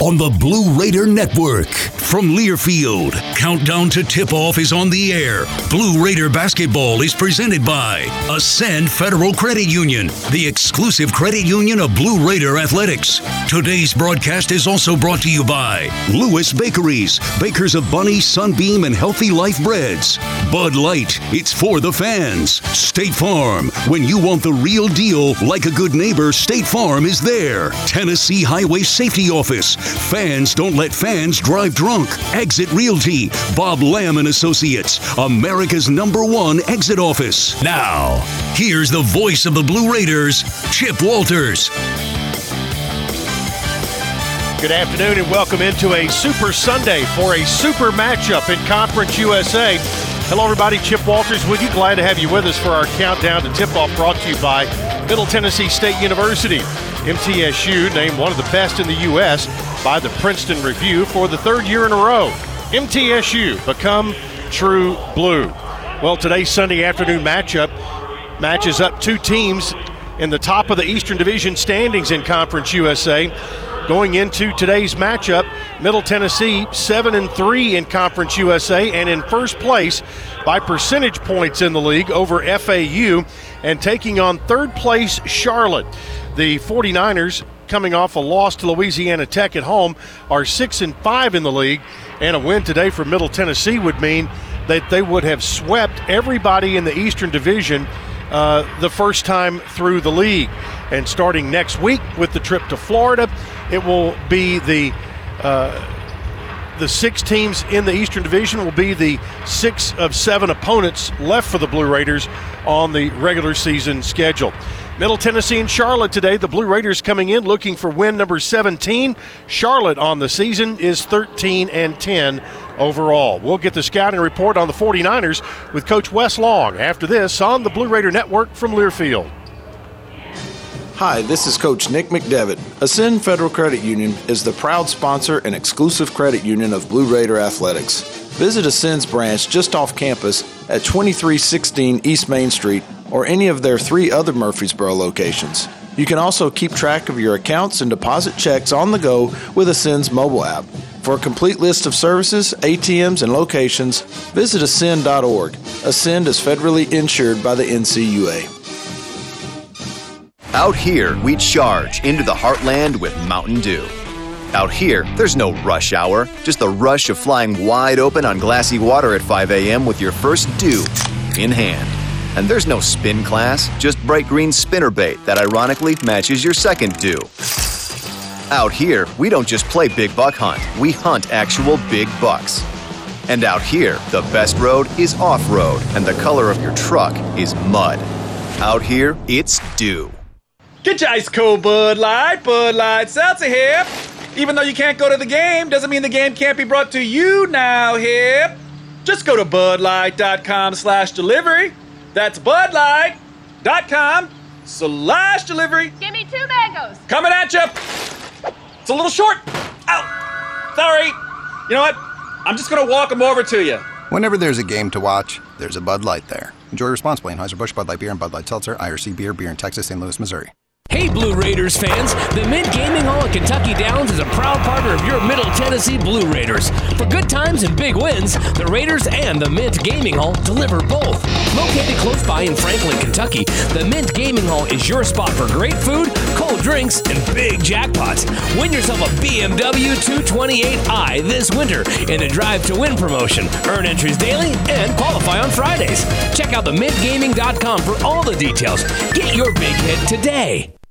on the Blue Raider Network. From Learfield, Countdown to Tip Off is on the air. Blue Raider Basketball is presented by Ascend Federal Credit Union, the exclusive credit union of Blue Raider Athletics. Today's broadcast is also brought to you by Lewis Bakeries, bakers of Bunny, Sunbeam, and Healthy Life Breads. Bud Light, it's for the fans. State Farm, when you want the real deal, like a good neighbor, State Farm is there. Tennessee Highway Safety Office, fans don't let fans drive drunk. Exit Realty, Bob Lamb and Associates, America's number one exit office. Now, here's the voice of the Blue Raiders, Chip Walters. Good afternoon and welcome into a Super Sunday for a super matchup in Conference USA. Hello, everybody. Chip Walters with you. Glad to have you with us for our countdown to tip off brought to you by Middle Tennessee State University. MTSU named one of the best in the U.S. by the Princeton Review for the third year in a row. MTSU become true blue. Well, today's Sunday afternoon matchup matches up two teams in the top of the Eastern Division standings in Conference USA. Going into today's matchup, Middle Tennessee 7 and 3 in Conference USA and in first place by percentage points in the league over FAU and taking on third place Charlotte. The 49ers coming off a loss to Louisiana Tech at home are 6 and 5 in the league and a win today for Middle Tennessee would mean that they would have swept everybody in the Eastern Division uh, the first time through the league. And starting next week with the trip to Florida, it will be the uh, the six teams in the Eastern Division will be the six of seven opponents left for the Blue Raiders on the regular season schedule. Middle Tennessee and Charlotte today. The Blue Raiders coming in looking for win number 17. Charlotte on the season is 13 and 10 overall. We'll get the scouting report on the 49ers with Coach Wes Long after this on the Blue Raider Network from Learfield. Hi, this is Coach Nick McDevitt. Ascend Federal Credit Union is the proud sponsor and exclusive credit union of Blue Raider Athletics. Visit Ascend's branch just off campus at 2316 East Main Street or any of their three other Murfreesboro locations. You can also keep track of your accounts and deposit checks on the go with Ascend's mobile app. For a complete list of services, ATMs, and locations, visit ascend.org. Ascend is federally insured by the NCUA. Out here, we charge into the heartland with Mountain Dew. Out here, there's no rush hour, just the rush of flying wide open on glassy water at 5 a.m. with your first dew in hand. And there's no spin class, just bright green spinner bait that ironically matches your second dew. Out here, we don't just play big buck hunt, we hunt actual big bucks. And out here, the best road is off road, and the color of your truck is mud. Out here, it's dew. Get your ice cold Bud Light, Bud Light Seltzer here. Even though you can't go to the game, doesn't mean the game can't be brought to you now, hip. Just go to budlight.com slash delivery. That's budlight.com slash delivery. Give me two mangoes. Coming at you. It's a little short. Ow. Sorry. You know what? I'm just going to walk them over to you. Whenever there's a game to watch, there's a Bud Light there. Enjoy responsibly. Anheuser-Busch Bud Light Beer and Bud Light Seltzer, IRC Beer, Beer in Texas, St. Louis, Missouri. Hey, Blue Raiders fans! The Mint Gaming Hall at Kentucky Downs is a proud partner of your Middle Tennessee Blue Raiders. For good times and big wins, the Raiders and the Mint Gaming Hall deliver both. Located close by in Franklin, Kentucky, the Mint Gaming Hall is your spot for great food, cold drinks, and big jackpots. Win yourself a BMW 228i this winter in a Drive to Win promotion. Earn entries daily and qualify on Fridays. Check out the themintgaming.com for all the details. Get your big hit today.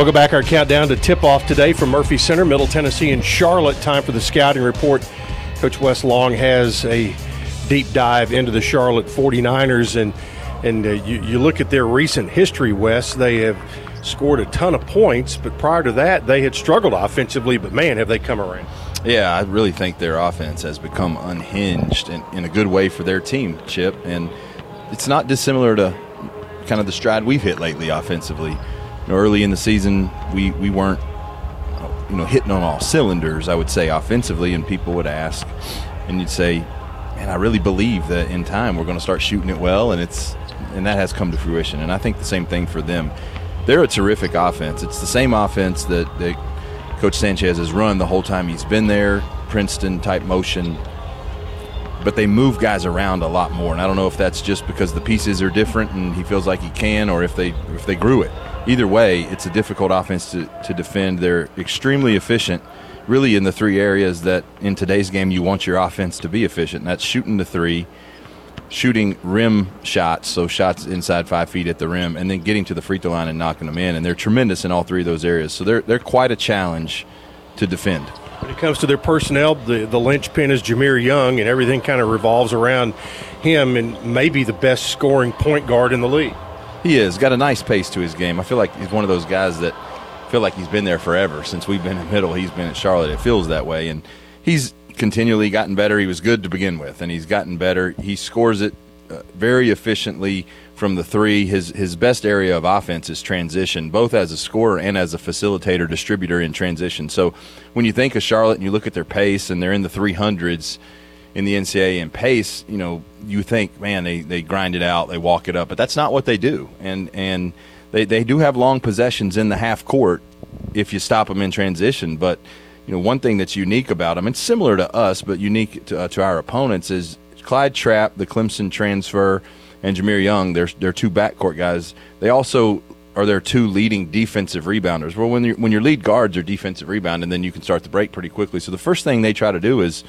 Welcome back. Our countdown to tip off today from Murphy Center, Middle Tennessee, and Charlotte. Time for the scouting report. Coach Wes Long has a deep dive into the Charlotte 49ers, and and uh, you, you look at their recent history, Wes. They have scored a ton of points, but prior to that, they had struggled offensively. But man, have they come around! Yeah, I really think their offense has become unhinged in, in a good way for their team, Chip. And it's not dissimilar to kind of the stride we've hit lately offensively. Know, early in the season, we, we weren't you know hitting on all cylinders. I would say offensively, and people would ask, and you'd say, "Man, I really believe that in time we're going to start shooting it well," and it's and that has come to fruition. And I think the same thing for them. They're a terrific offense. It's the same offense that, that Coach Sanchez has run the whole time he's been there, Princeton type motion. But they move guys around a lot more, and I don't know if that's just because the pieces are different and he feels like he can, or if they if they grew it. Either way, it's a difficult offense to, to defend. They're extremely efficient, really in the three areas that in today's game you want your offense to be efficient. That's shooting the three, shooting rim shots, so shots inside five feet at the rim, and then getting to the free throw line and knocking them in. And they're tremendous in all three of those areas. So they're they're quite a challenge to defend. When it comes to their personnel, the, the linchpin is Jahmir Young, and everything kind of revolves around him and maybe the best scoring point guard in the league. He is got a nice pace to his game. I feel like he's one of those guys that feel like he's been there forever since we've been in middle. He's been at Charlotte. It feels that way, and he's continually gotten better. He was good to begin with, and he's gotten better. He scores it uh, very efficiently from the three. His his best area of offense is transition, both as a scorer and as a facilitator, distributor in transition. So when you think of Charlotte and you look at their pace and they're in the 300s in the NCAA in pace, you know, you think, man, they, they grind it out, they walk it up, but that's not what they do. And and they, they do have long possessions in the half court if you stop them in transition. But you know, one thing that's unique about them, and similar to us, but unique to, uh, to our opponents, is Clyde Trapp, the Clemson transfer, and Jahmir Young. They're they're two backcourt guys. They also are their two leading defensive rebounders. Well, when you when your lead guards are defensive rebound, and then you can start the break pretty quickly. So the first thing they try to do is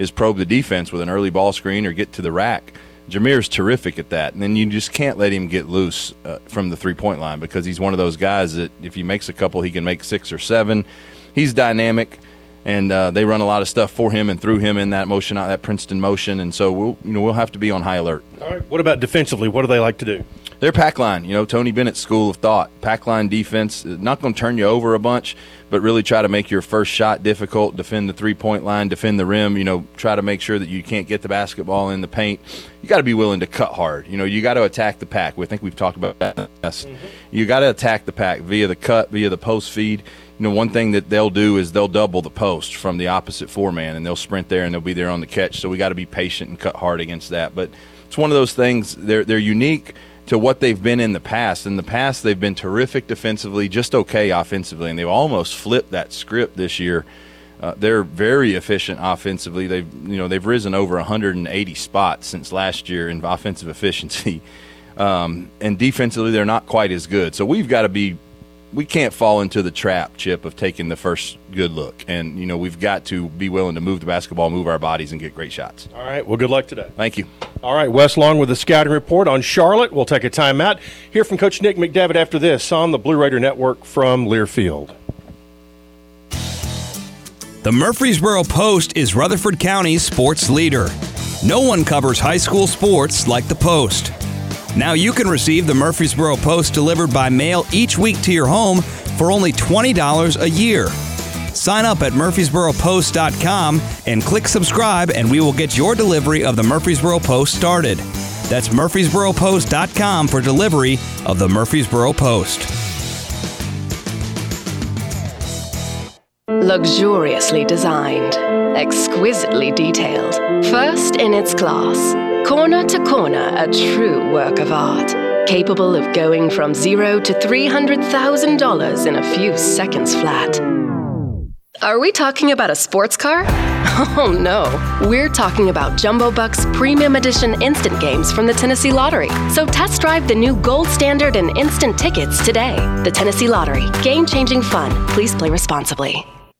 is probe the defense with an early ball screen or get to the rack. Jahmir's terrific at that, and then you just can't let him get loose uh, from the three point line because he's one of those guys that if he makes a couple, he can make six or seven. He's dynamic, and uh, they run a lot of stuff for him and through him in that motion, uh, that Princeton motion, and so we'll you know we'll have to be on high alert. All right. What about defensively? What do they like to do? Their pack line, you know, Tony Bennett's school of thought. Pack line defense, uh, not going to turn you over a bunch, but really try to make your first shot difficult, defend the three point line, defend the rim, you know, try to make sure that you can't get the basketball in the paint. You got to be willing to cut hard. You know, you got to attack the pack. I think we've talked about that. Mm-hmm. You got to attack the pack via the cut, via the post feed. You know, one thing that they'll do is they'll double the post from the opposite four man and they'll sprint there and they'll be there on the catch. So we got to be patient and cut hard against that. But it's one of those things, they're, they're unique to what they've been in the past. In the past, they've been terrific defensively, just okay offensively, and they've almost flipped that script this year. Uh, they're very efficient offensively. They've you know they've risen over 180 spots since last year in offensive efficiency, um, and defensively they're not quite as good. So we've got to be we can't fall into the trap, Chip, of taking the first good look. And, you know, we've got to be willing to move the basketball, move our bodies, and get great shots. All right. Well, good luck today. Thank you. All right. Wes Long with the scouting report on Charlotte. We'll take a timeout. Hear from Coach Nick McDevitt after this on the Blue Raider Network from Learfield. The Murfreesboro Post is Rutherford County's sports leader. No one covers high school sports like the Post. Now you can receive the Murfreesboro Post delivered by mail each week to your home for only $20 a year. Sign up at murfreesboropost.com and click subscribe, and we will get your delivery of the Murfreesboro Post started. That's murfreesboropost.com for delivery of the Murfreesboro Post. Luxuriously designed exquisitely detailed, first in its class, corner to corner, a true work of art, capable of going from zero to $300,000 in a few seconds flat. Are we talking about a sports car? Oh no, we're talking about Jumbo Bucks Premium Edition instant games from the Tennessee Lottery. So test drive the new gold standard and instant tickets today. The Tennessee Lottery, game changing fun. Please play responsibly.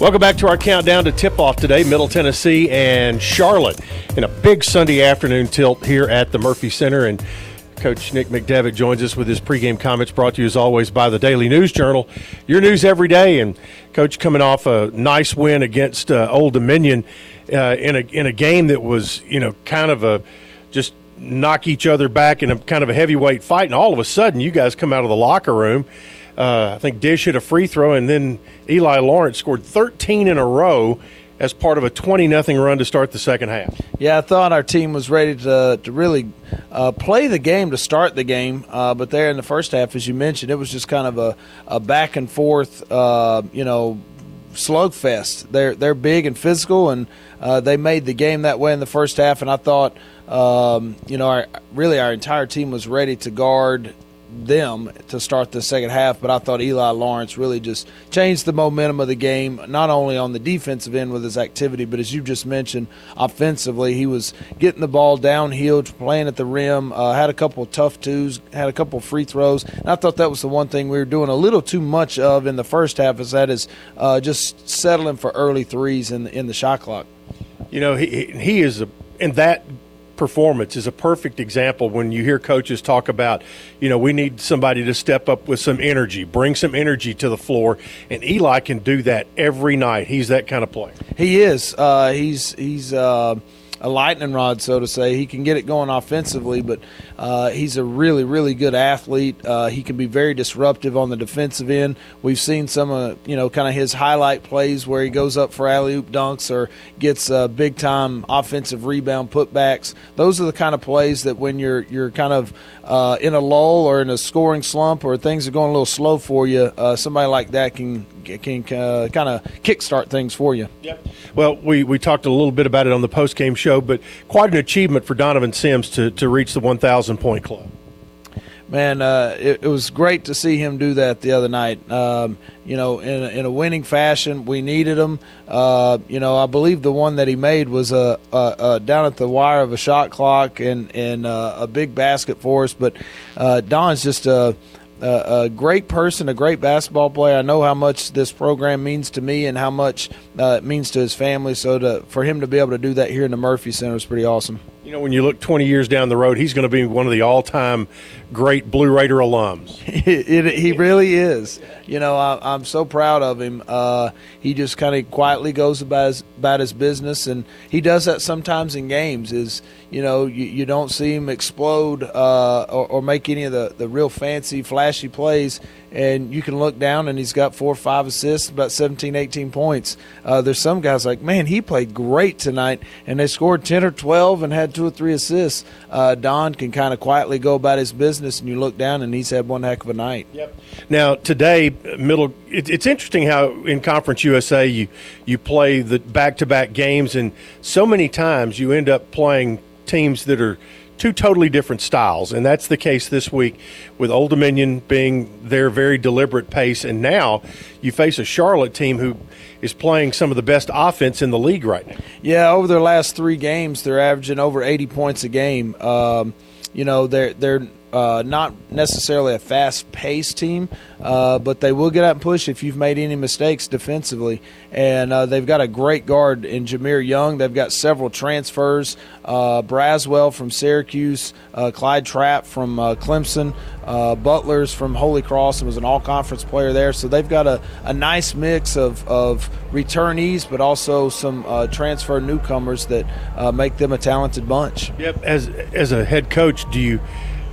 Welcome back to our countdown to tip off today, Middle Tennessee and Charlotte, in a big Sunday afternoon tilt here at the Murphy Center. And Coach Nick McDevitt joins us with his pregame comments brought to you as always by the Daily News Journal. Your news every day. And Coach coming off a nice win against uh, Old Dominion uh, in, a, in a game that was, you know, kind of a just knock each other back in a kind of a heavyweight fight. And all of a sudden, you guys come out of the locker room uh, I think Dish hit a free throw, and then Eli Lawrence scored 13 in a row as part of a 20 nothing run to start the second half. Yeah, I thought our team was ready to to really uh, play the game to start the game, uh, but there in the first half, as you mentioned, it was just kind of a, a back and forth, uh, you know, slugfest. They're they're big and physical, and uh, they made the game that way in the first half. And I thought, um, you know, our, really our entire team was ready to guard them to start the second half, but I thought Eli Lawrence really just changed the momentum of the game, not only on the defensive end with his activity, but as you just mentioned, offensively, he was getting the ball downhill, playing at the rim, uh, had a couple of tough twos, had a couple free throws. And I thought that was the one thing we were doing a little too much of in the first half, is that is uh, just settling for early threes in the, in the shot clock. You know, he, he is a, in that performance is a perfect example when you hear coaches talk about, you know, we need somebody to step up with some energy, bring some energy to the floor, and Eli can do that every night. He's that kind of player. He is. Uh, he's he's. Uh, a lightning rod, so to say. He can get it going offensively, but uh, he's a really, really good athlete. Uh, he can be very disruptive on the defensive end. We've seen some of you know kind of his highlight plays where he goes up for alley oop dunks or gets uh, big time offensive rebound putbacks. Those are the kind of plays that when you're you're kind of uh, in a lull or in a scoring slump or things are going a little slow for you, uh, somebody like that can can uh, kind of kickstart things for you. Yep. Well, we, we talked a little bit about it on the post game show, but quite an achievement for Donovan Sims to, to reach the 1,000 point club. man, uh, it, it, was great to see him do that the other night. Um, you know, in a, in a winning fashion, we needed him. Uh, you know, I believe the one that he made was a, a, a down at the wire of a shot clock and and uh, a big basket for us. But uh, Don's just a a, a, great person, a great basketball player. I know how much this program means to me and how much uh, it means to his family. So to, for him to be able to do that here in the Murphy Center is pretty awesome. You know, when you look 20 years down the road, he's going to be one of the all-time great Blue Raider alums. it, it, he really is. You know, I, am so proud of him. Uh, he just kind of quietly goes about his, about his business, and he does that sometimes in games. Is you know, you, you don't see him explode uh, or, or, make any of the, the real fancy, flashy plays and you can look down and he's got four or five assists, about 17, 18 points. Uh, there's some guys like, man, he played great tonight, and they scored 10 or 12 and had two or three assists. Uh, Don can kind of quietly go about his business, and you look down and he's had one heck of a night. Yep. Now today, middle. It, it's interesting how in Conference USA you you play the back-to-back games, and so many times you end up playing teams that are two totally different styles, and that's the case this week with Old Dominion being their very deliberate pace, and now you face a Charlotte team who is playing some of the best offense in the league right now. Yeah, over their last three games, they're averaging over 80 points a game. Um, you know, they're they're uh, not necessarily a fast-paced team, uh, but they will get out and push if you've made any mistakes defensively. And uh, they've got a great guard in Jahmir Young. They've got several transfers: uh, Braswell from Syracuse, uh, Clyde Trapp from uh, Clemson, Butlers from Holy Cross, and was an All-Conference player there. So they've got a, a nice mix of, of returnees, but also some transfer newcomers that make them a talented bunch. Yep. As as a head coach, do you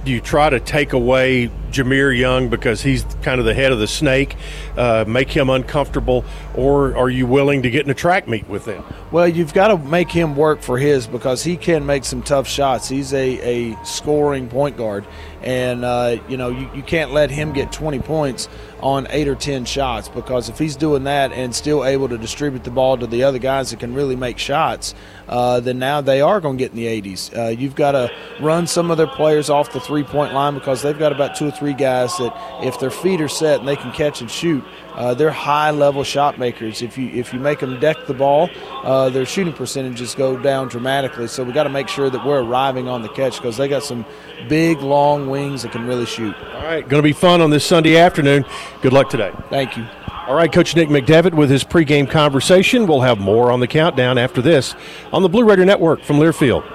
do you try to take away Jahmir Young because he's kind of the head of the snake, uh, make him uncomfortable, or are you willing to get in a track meet with him? Well, you've got to make him work for his because he can make some tough shots. He's a, a scoring point guard, and uh, you know you, you can't let him get 20 points on eight or 10 shots because if he's doing that and still able to distribute the ball to the other guys that can really make shots, uh, then now they are going to get in the 80s. Uh, you've got to run some of their players off the three point line because they've got about two or three three guys that if their feet are set and they can catch and shoot, uh, they're high level shot makers. If you if you make them deck the ball, uh, their shooting percentages go down dramatically. So we got to make sure that we're arriving on the catch because they got some big long wings that can really shoot. All right, going to be fun on this Sunday afternoon. Good luck today. Thank you. All right, Coach Nick McDevitt with his pregame conversation. We'll have more on the countdown after this on the Blue Raider Network from Learfield.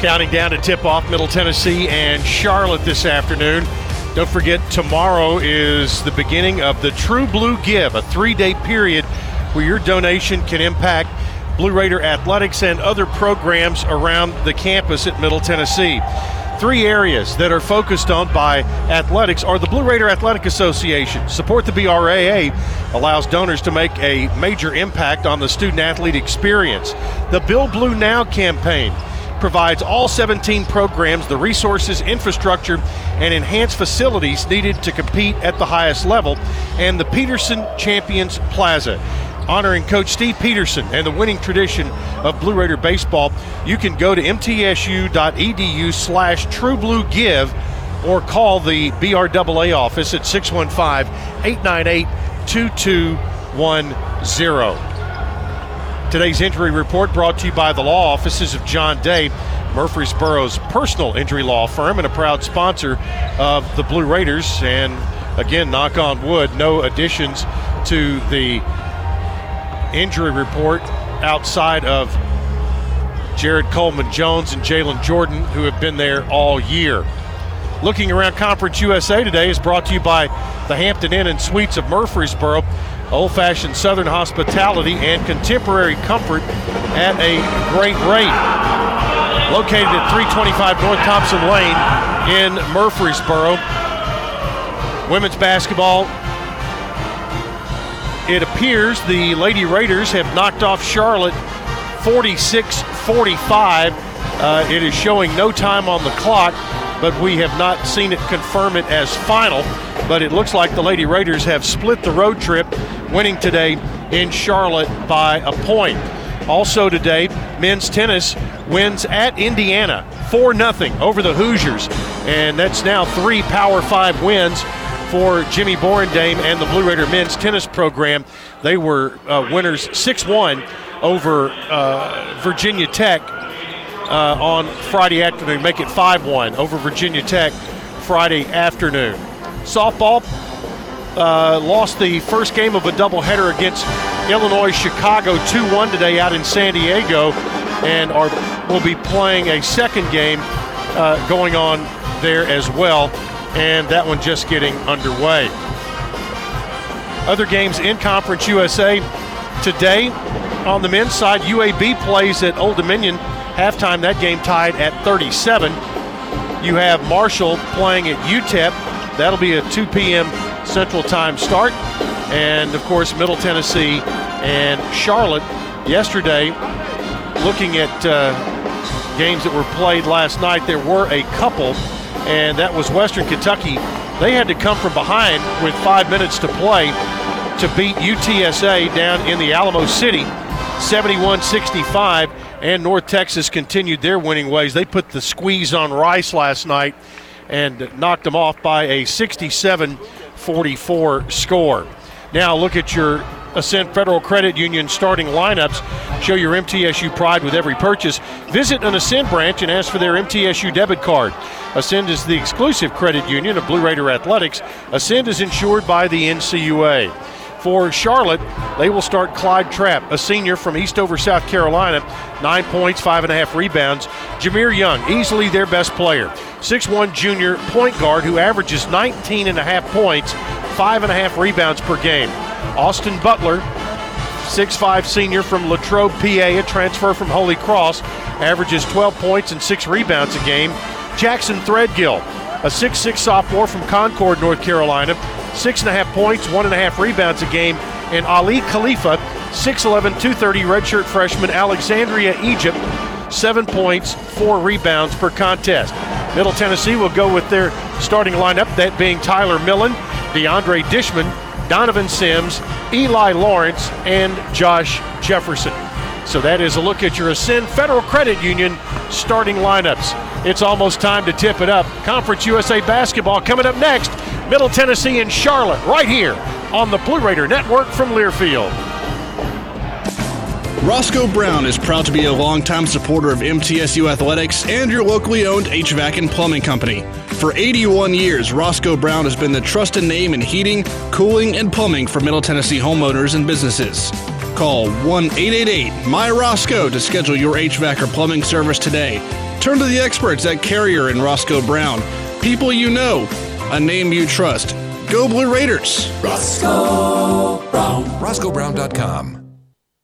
Counting down to tip off Middle Tennessee and Charlotte this afternoon. Don't forget, tomorrow is the beginning of the True Blue Give, a three day period where your donation can impact Blue Raider athletics and other programs around the campus at Middle Tennessee. Three areas that are focused on by athletics are the Blue Raider Athletic Association. Support the BRAA allows donors to make a major impact on the student athlete experience. The Bill Blue Now campaign provides all 17 programs the resources, infrastructure, and enhanced facilities needed to compete at the highest level, and the Peterson Champions Plaza. Honoring Coach Steve Peterson and the winning tradition of Blue Raider baseball, you can go to mtsu.edu slash truebluegive or call the BRAA office at 615 898 2210. Today's injury report brought to you by the law offices of John Day, Murfreesboro's personal injury law firm, and a proud sponsor of the Blue Raiders. And again, knock on wood, no additions to the injury report outside of Jared Coleman Jones and Jalen Jordan, who have been there all year. Looking around Conference USA today is brought to you by the Hampton Inn and Suites of Murfreesboro old fashioned Southern hospitality and contemporary comfort at a great rate. Located at 325 North Thompson Lane in Murfreesboro. Women's basketball. It appears the Lady Raiders have knocked off Charlotte 46 45. Uh, it is showing no time on the clock, but we have not seen it confirm it as final. But it looks like the Lady Raiders have split the road trip winning today in Charlotte by a point. Also today, men's tennis wins at Indiana 4 0 over the Hoosiers. And that's now three Power 5 wins for Jimmy Borendame and the Blue Raider men's tennis program. They were uh, winners 6 1 over uh, Virginia Tech uh, on Friday afternoon, make it 5 1 over Virginia Tech Friday afternoon. Softball, uh, lost the first game of a doubleheader against Illinois Chicago 2 1 today out in San Diego, and are will be playing a second game uh, going on there as well, and that one just getting underway. Other games in Conference USA today on the men's side, UAB plays at Old Dominion. Halftime, that game tied at 37. You have Marshall playing at UTEP. That'll be a 2 p.m. Central Time start. And of course, Middle Tennessee and Charlotte yesterday, looking at uh, games that were played last night, there were a couple, and that was Western Kentucky. They had to come from behind with five minutes to play to beat UTSA down in the Alamo City 71 65. And North Texas continued their winning ways. They put the squeeze on Rice last night and knocked them off by a 67 44 score. Now look at your Ascend Federal Credit Union starting lineups. Show your MTSU pride with every purchase. Visit an Ascend branch and ask for their MTSU debit card. Ascend is the exclusive credit union of Blue Raider Athletics. Ascend is insured by the NCUA. For Charlotte, they will start Clyde Trapp, a senior from Eastover, South Carolina, nine points, five and a half rebounds. Jahmir Young, easily their best player, 6'1 junior point guard who averages 19 and a half points, five and a half rebounds per game. Austin Butler, 6'5 senior from Latrobe, PA, a transfer from Holy Cross, averages 12 points and six rebounds a game. Jackson Threadgill, a 6'6 sophomore from Concord, North Carolina, six and a half points, one and a half rebounds a game. And Ali Khalifa, 6'11, 230 redshirt freshman, Alexandria, Egypt, seven points, four rebounds per contest. Middle Tennessee will go with their starting lineup, that being Tyler Millen, DeAndre Dishman, Donovan Sims, Eli Lawrence, and Josh Jefferson. So that is a look at your Ascend Federal Credit Union starting lineups. It's almost time to tip it up. Conference USA basketball coming up next. Middle Tennessee and Charlotte, right here on the Blue Raider Network from Learfield. Roscoe Brown is proud to be a longtime supporter of MTSU athletics and your locally owned HVAC and plumbing company. For 81 years, Roscoe Brown has been the trusted name in heating, cooling, and plumbing for Middle Tennessee homeowners and businesses. Call 1 888 My Roscoe to schedule your HVAC or plumbing service today. Turn to the experts at Carrier and Roscoe Brown. People you know, a name you trust. Go Blue Raiders! Roscoe Brown. RoscoeBrown.com.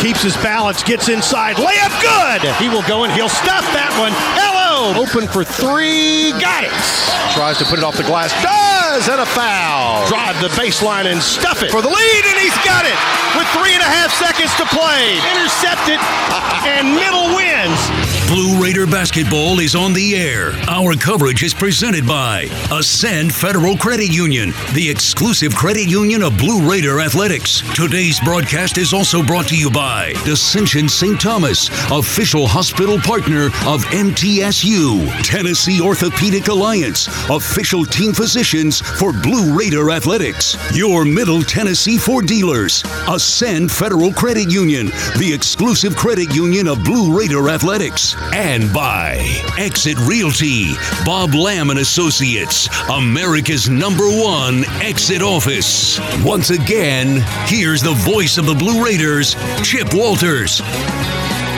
Keeps his balance, gets inside, layup good. He will go and he'll stuff that one. Hello, open for three, got it. Tries to put it off the glass, does, and a foul. Drive the baseline and stuff it for the lead, and he's got it with three and a half seconds to play. Intercepted, and middle wins. Blue Raider basketball is on the air. Our coverage is presented by Ascend Federal Credit Union, the exclusive credit union of Blue Raider Athletics. Today's broadcast is also brought to you by Ascension St. Thomas, official hospital partner of MTSU, Tennessee Orthopedic Alliance, official team physicians for Blue Raider Athletics, your Middle Tennessee Ford dealers, Ascend Federal Credit Union, the exclusive credit union of Blue Raider Athletics. And by Exit Realty, Bob Lamb and Associates, America's number one exit office. Once again, here's the voice of the Blue Raiders, Chip Walters.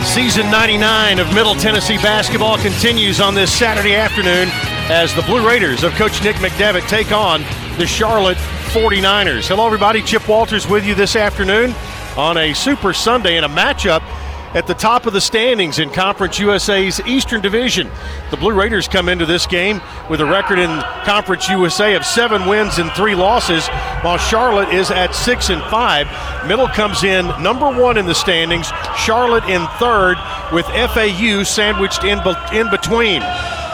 Season 99 of Middle Tennessee basketball continues on this Saturday afternoon as the Blue Raiders of Coach Nick McDevitt take on the Charlotte 49ers. Hello, everybody. Chip Walters with you this afternoon on a Super Sunday in a matchup at the top of the standings in Conference USA's Eastern Division. The Blue Raiders come into this game with a record in Conference USA of seven wins and three losses, while Charlotte is at six and five. Middle comes in number one in the standings, Charlotte in third, with FAU sandwiched in, in between.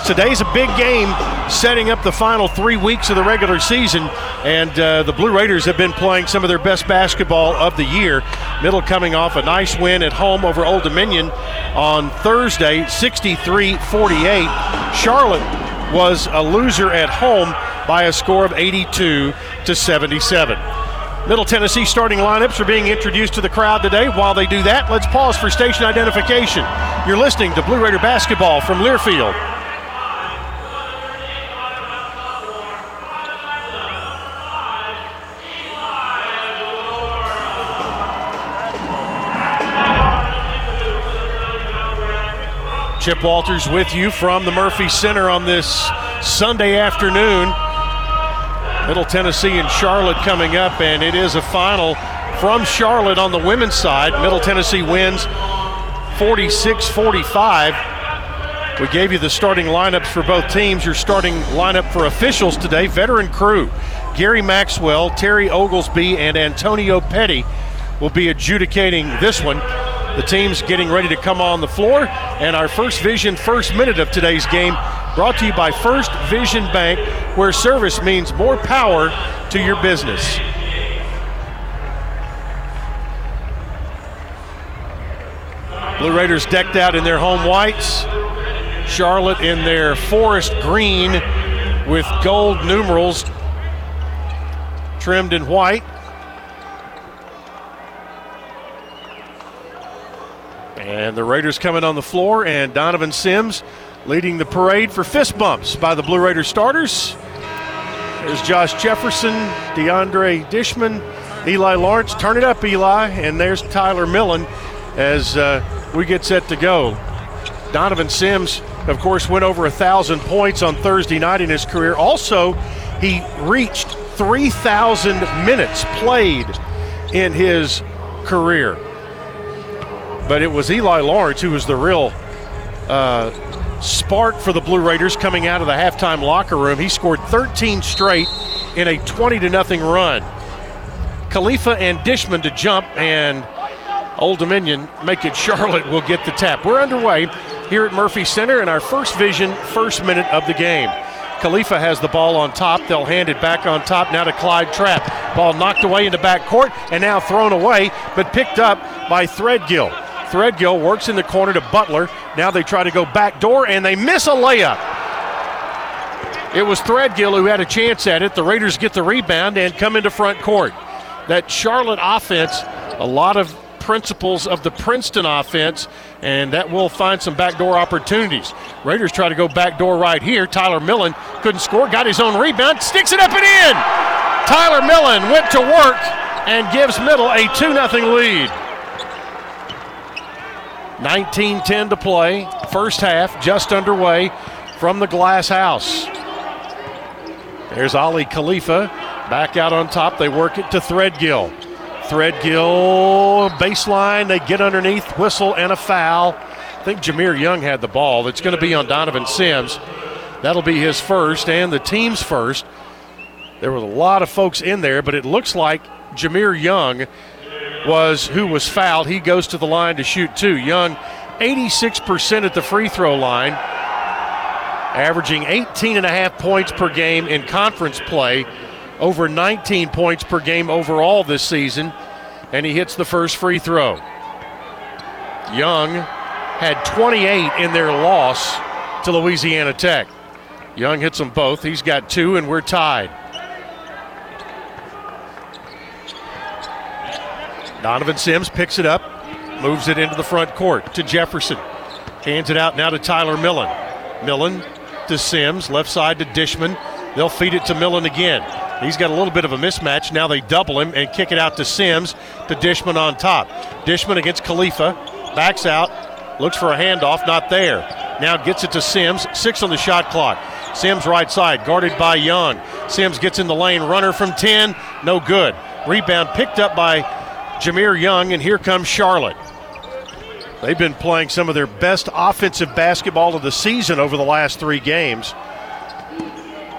Today's a big game setting up the final three weeks of the regular season, and uh, the Blue Raiders have been playing some of their best basketball of the year. Middle coming off a nice win at home over Old Dominion on Thursday, 63 48. Charlotte was a loser at home by a score of 82 to 77. Middle Tennessee starting lineups are being introduced to the crowd today. While they do that, let's pause for station identification. You're listening to Blue Raider basketball from Learfield. Chip Walters with you from the Murphy Center on this Sunday afternoon. Middle Tennessee and Charlotte coming up, and it is a final from Charlotte on the women's side. Middle Tennessee wins 46 45. We gave you the starting lineups for both teams. Your starting lineup for officials today veteran crew Gary Maxwell, Terry Oglesby, and Antonio Petty will be adjudicating this one. The team's getting ready to come on the floor, and our First Vision first minute of today's game brought to you by First Vision Bank, where service means more power to your business. Blue Raiders decked out in their home whites, Charlotte in their forest green with gold numerals trimmed in white. And the Raiders coming on the floor, and Donovan Sims leading the parade for fist bumps by the Blue Raider starters. There's Josh Jefferson, DeAndre Dishman, Eli Lawrence. Turn it up, Eli. And there's Tyler Millen as uh, we get set to go. Donovan Sims, of course, went over a thousand points on Thursday night in his career. Also, he reached 3,000 minutes played in his career. But it was Eli Lawrence who was the real uh, spark for the Blue Raiders coming out of the halftime locker room. He scored 13 straight in a 20 to nothing run. Khalifa and Dishman to jump, and Old Dominion make it Charlotte will get the tap. We're underway here at Murphy Center in our first vision, first minute of the game. Khalifa has the ball on top. They'll hand it back on top now to Clyde Trapp. Ball knocked away into back court and now thrown away, but picked up by Threadgill. Threadgill works in the corner to Butler. Now they try to go back door and they miss a layup. It was Threadgill who had a chance at it. The Raiders get the rebound and come into front court. That Charlotte offense, a lot of principles of the Princeton offense, and that will find some backdoor opportunities. Raiders try to go backdoor right here. Tyler Millen couldn't score, got his own rebound, sticks it up and in. Tyler Millen went to work and gives Middle a 2 0 lead. 19 10 to play. First half just underway from the glass house. There's Aly Khalifa back out on top. They work it to Threadgill. Threadgill baseline. They get underneath, whistle, and a foul. I think Jahmir Young had the ball. It's going to be on Donovan Sims. That'll be his first and the team's first. There were a lot of folks in there, but it looks like Jahmir Young was who was fouled. He goes to the line to shoot two. Young, 86% at the free throw line, averaging 18 and a half points per game in conference play, over 19 points per game overall this season, and he hits the first free throw. Young had 28 in their loss to Louisiana Tech. Young hits them both. He's got two, and we're tied. Donovan Sims picks it up, moves it into the front court to Jefferson. Hands it out now to Tyler Millen. Millen to Sims, left side to Dishman. They'll feed it to Millen again. He's got a little bit of a mismatch. Now they double him and kick it out to Sims to Dishman on top. Dishman against Khalifa. Backs out. Looks for a handoff. Not there. Now gets it to Sims. Six on the shot clock. Sims right side, guarded by Young. Sims gets in the lane. Runner from 10. No good. Rebound picked up by Jahmir Young, and here comes Charlotte. They've been playing some of their best offensive basketball of the season over the last three games.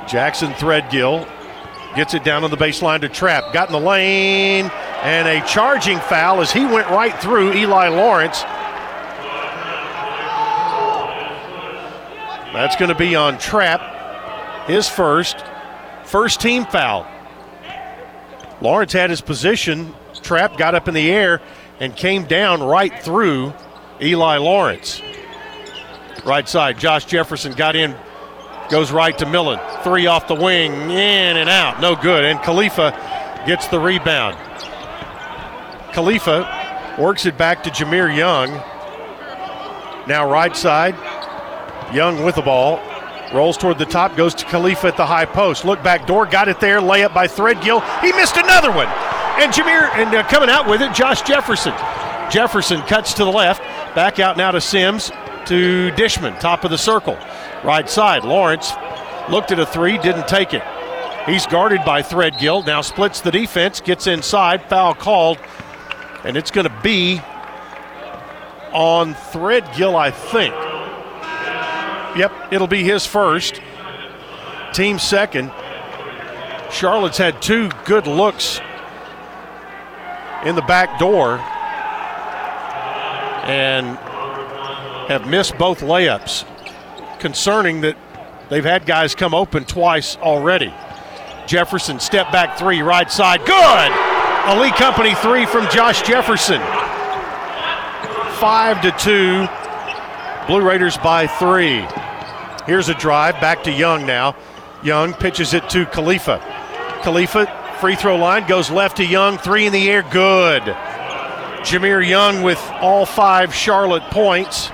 Jackson Threadgill gets it down on the baseline to Trapp. Got in the lane, and a charging foul as he went right through Eli Lawrence. That's going to be on Trapp, his first, first team foul. Lawrence had his position. Trapp got up in the air and came down right through Eli Lawrence. Right side, Josh Jefferson got in, goes right to Millen. Three off the wing, in and out, no good. And Khalifa gets the rebound. Khalifa works it back to Jahmir Young. Now right side, Young with the ball. Rolls toward the top, goes to Khalifa at the high post. Look back door, got it there. Layup by Threadgill. He missed another one. And Jahmir, and uh, coming out with it, Josh Jefferson. Jefferson cuts to the left. Back out now to Sims to Dishman, top of the circle. Right side. Lawrence looked at a three, didn't take it. He's guarded by Threadgill. Now splits the defense, gets inside, foul called, and it's going to be on Threadgill, I think. Yep, it'll be his first. Team second. Charlotte's had two good looks in the back door and have missed both layups. Concerning that they've had guys come open twice already. Jefferson step back three, right side, good. Lee Company three from Josh Jefferson. Five to two. Blue Raiders by three. Here's a drive back to Young now. Young pitches it to Khalifa. Khalifa, free throw line, goes left to Young, three in the air, good. Jahmir Young with all five Charlotte points,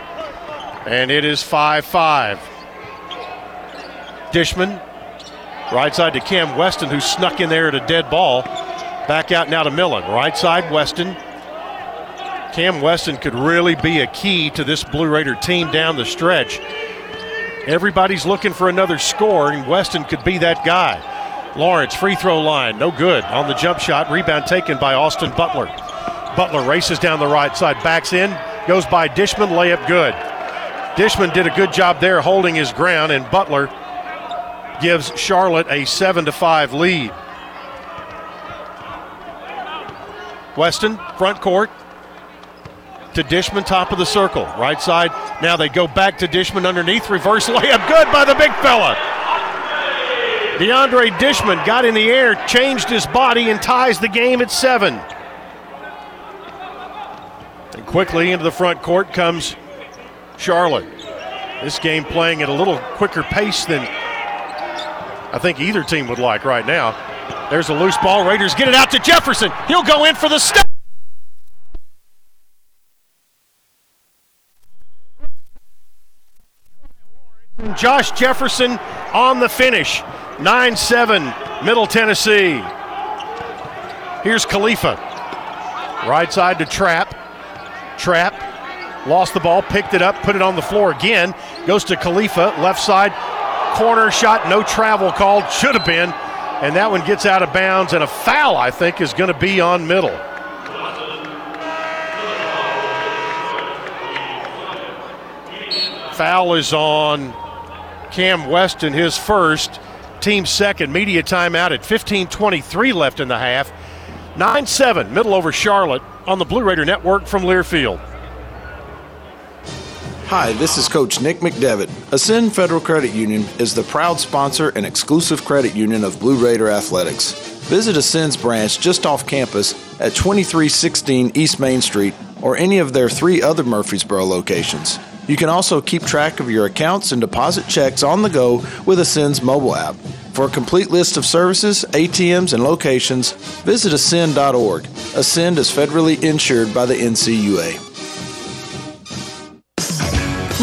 and it is 5 5. Dishman, right side to Cam Weston, who snuck in there at a dead ball. Back out now to Millen. Right side, Weston. Cam Weston could really be a key to this Blue Raider team down the stretch. Everybody's looking for another score, and Weston could be that guy. Lawrence, free throw line, no good on the jump shot. Rebound taken by Austin Butler. Butler races down the right side, backs in, goes by Dishman, layup good. Dishman did a good job there holding his ground, and Butler gives Charlotte a 7 to 5 lead. Weston, front court to Dishman, top of the circle. Right side. Now they go back to Dishman underneath. Reverse layup. Good by the big fella. DeAndre Dishman got in the air, changed his body, and ties the game at seven. And quickly into the front court comes Charlotte. This game playing at a little quicker pace than I think either team would like right now. There's a loose ball. Raiders get it out to Jefferson. He'll go in for the step. Josh Jefferson on the finish. 9 7, Middle Tennessee. Here's Khalifa. Right side to Trapp. Trapp lost the ball, picked it up, put it on the floor again. Goes to Khalifa, left side, corner shot, no travel called, should have been. And that one gets out of bounds, and a foul, I think, is going to be on middle. Foul is on Cam Weston, his first, team second. Media timeout at 15:23 left in the half. 9-7, middle over Charlotte on the Blue Raider Network from Learfield. Hi, this is Coach Nick McDevitt. Ascend Federal Credit Union is the proud sponsor and exclusive credit union of Blue Raider Athletics. Visit Ascend's branch just off campus at 2316 East Main Street or any of their three other Murfreesboro locations. You can also keep track of your accounts and deposit checks on the go with Ascend's mobile app. For a complete list of services, ATMs, and locations, visit ascend.org. Ascend is federally insured by the NCUA.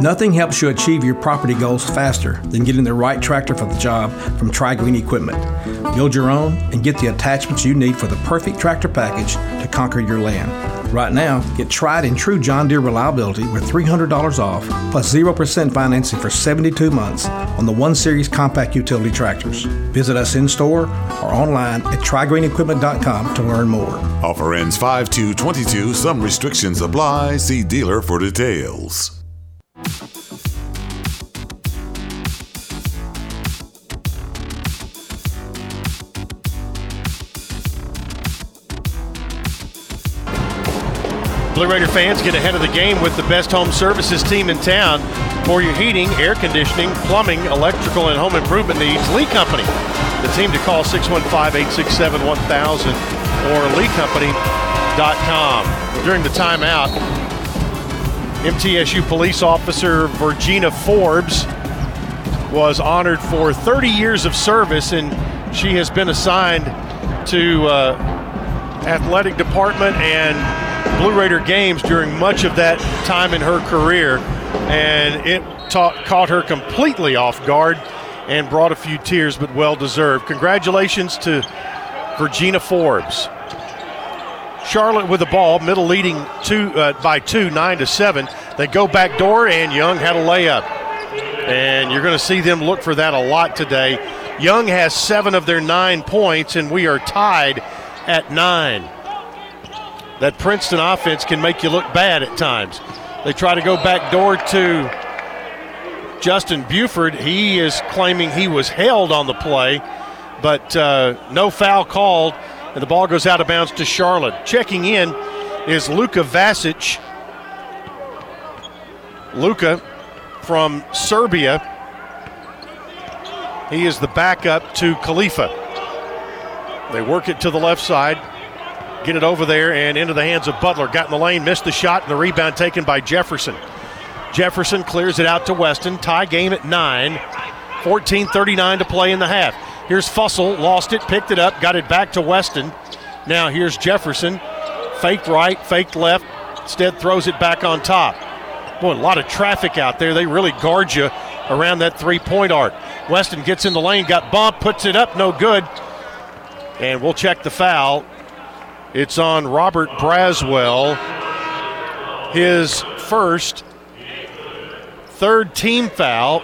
Nothing helps you achieve your property goals faster than getting the right tractor for the job from Tri Green Equipment. Build your own and get the attachments you need for the perfect tractor package to conquer your land. Right now, get tried and true John Deere reliability with $300 off plus 0% financing for 72 months on the 1 Series compact utility tractors. Visit us in store or online at trigreenequipment.com to learn more. Offer ends 5 to 22. Some restrictions apply. See dealer for details. Blue Raider fans get ahead of the game with the best home services team in town for your heating, air conditioning, plumbing, electrical, and home improvement needs. Lee Company, the team to call 615-867-1000 or leecompany.com. During the timeout, MTSU police officer Virginia Forbes was honored for 30 years of service, and she has been assigned to uh, athletic department and Blue Raider games during much of that time in her career, and it caught her completely off guard and brought a few tears, but well deserved. Congratulations to Virginia Forbes. Charlotte with the ball, middle leading two uh, by two, nine to seven. They go back door, and Young had a layup, and you're going to see them look for that a lot today. Young has seven of their nine points, and we are tied at nine that Princeton offense can make you look bad at times. They try to go back door to Justin Buford. He is claiming he was held on the play, but uh, no foul called, and the ball goes out of bounds to Charlotte. Checking in is Luka Vasic. Luka from Serbia. He is the backup to Khalifa. They work it to the left side get it over there and into the hands of Butler. Got in the lane, missed the shot, and the rebound taken by Jefferson. Jefferson clears it out to Weston. Tie game at nine. 14:39 to play in the half. Here's Fussell, lost it, picked it up, got it back to Weston. Now here's Jefferson, faked right, faked left. Instead throws it back on top. Boy, a lot of traffic out there. They really guard you around that three-point arc. Weston gets in the lane, got bumped, puts it up, no good. And we'll check the foul. It's on Robert Braswell, his first, third team foul.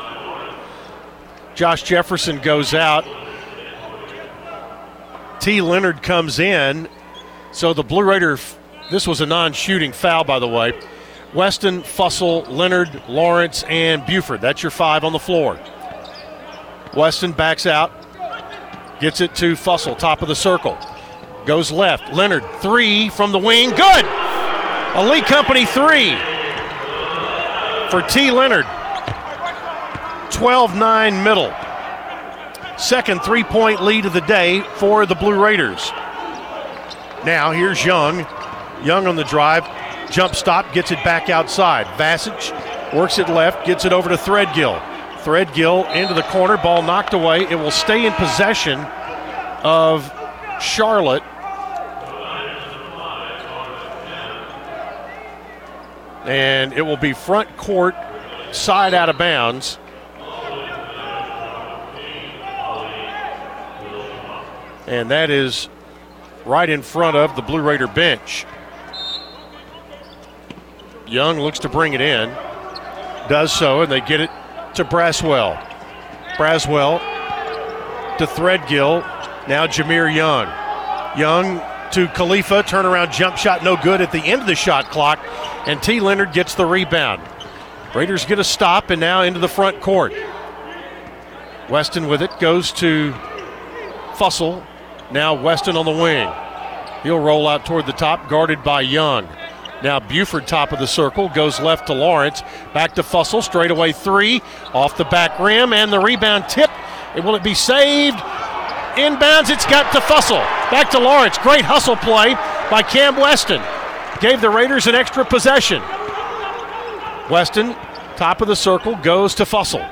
Josh Jefferson goes out. T. Leonard comes in. So the Blue Raider, this was a non shooting foul, by the way. Weston, Fussell, Leonard, Lawrence, and Buford. That's your five on the floor. Weston backs out, gets it to Fussell, top of the circle. Goes left. Leonard, three from the wing. Good! Lee Company three for T. Leonard. 12 9 middle. Second three point lead of the day for the Blue Raiders. Now here's Young. Young on the drive. Jump stop, gets it back outside. Vasic works it left, gets it over to Threadgill. Threadgill into the corner, ball knocked away. It will stay in possession of Charlotte. And it will be front court, side out of bounds. And that is right in front of the Blue Raider bench. Young looks to bring it in, does so, and they get it to Braswell. Braswell to Threadgill, now Jahmir Young. Young to Khalifa, turnaround jump shot, no good at the end of the shot clock, and T. Leonard gets the rebound. Raiders get a stop and now into the front court. Weston with it goes to Fussell. Now Weston on the wing. He'll roll out toward the top, guarded by Young. Now Buford, top of the circle, goes left to Lawrence. Back to Fussell, straightaway three, off the back rim, and the rebound tip. Will it be saved? Inbounds, it's got to Fussell. Back to Lawrence. Great hustle play by Cam Weston. Gave the Raiders an extra possession. Weston, top of the circle, goes to Fussell.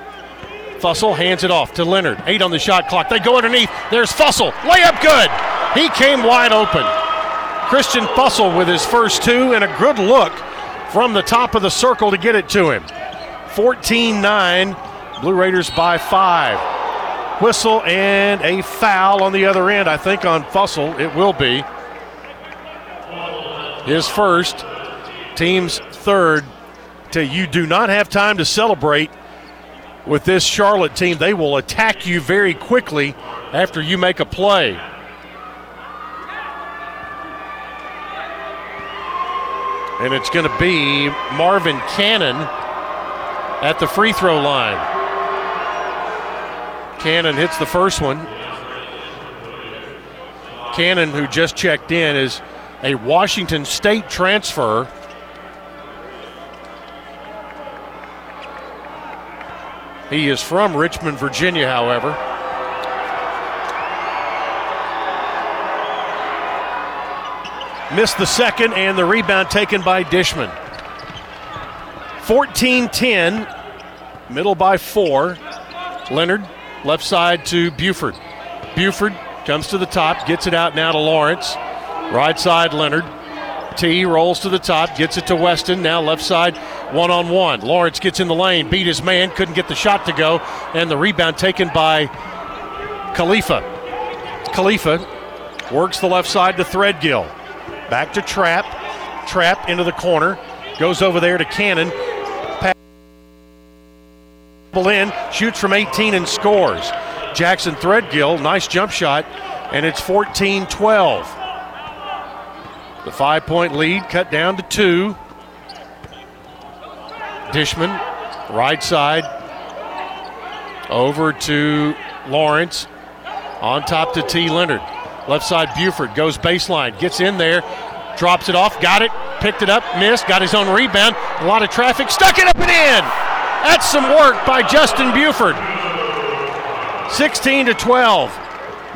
Fussell hands it off to Leonard. Eight on the shot clock. They go underneath. There's Fussell. Layup good. He came wide open. Christian Fussell with his first two and a good look from the top of the circle to get it to him. 14 9. Blue Raiders by five. Whistle and a foul on the other end, I think, on Fussell. It will be. His first, team's third. To you do not have time to celebrate with this Charlotte team. They will attack you very quickly after you make a play. And it's going to be Marvin Cannon at the free throw line. Cannon hits the first one. Cannon, who just checked in, is a Washington State transfer. He is from Richmond, Virginia, however. Missed the second, and the rebound taken by Dishman. 14 10, middle by four. Leonard, left side to Buford. Buford comes to the top, gets it out now to Lawrence. Right side, Leonard. T rolls to the top, gets it to Weston. Now left side, one on one. Lawrence gets in the lane, beat his man, couldn't get the shot to go, and the rebound taken by Khalifa. Khalifa works the left side to Threadgill. Back to Trapp. Trapp into the corner. Goes over there to Cannon. In, shoots from 18 and scores. Jackson Threadgill, nice jump shot, and it's 14 12. The five point lead cut down to two. Dishman, right side, over to Lawrence, on top to T. Leonard. Left side, Buford goes baseline, gets in there, drops it off, got it, picked it up, missed, got his own rebound. A lot of traffic, stuck it up and in. That's some work by Justin Buford. 16 to 12.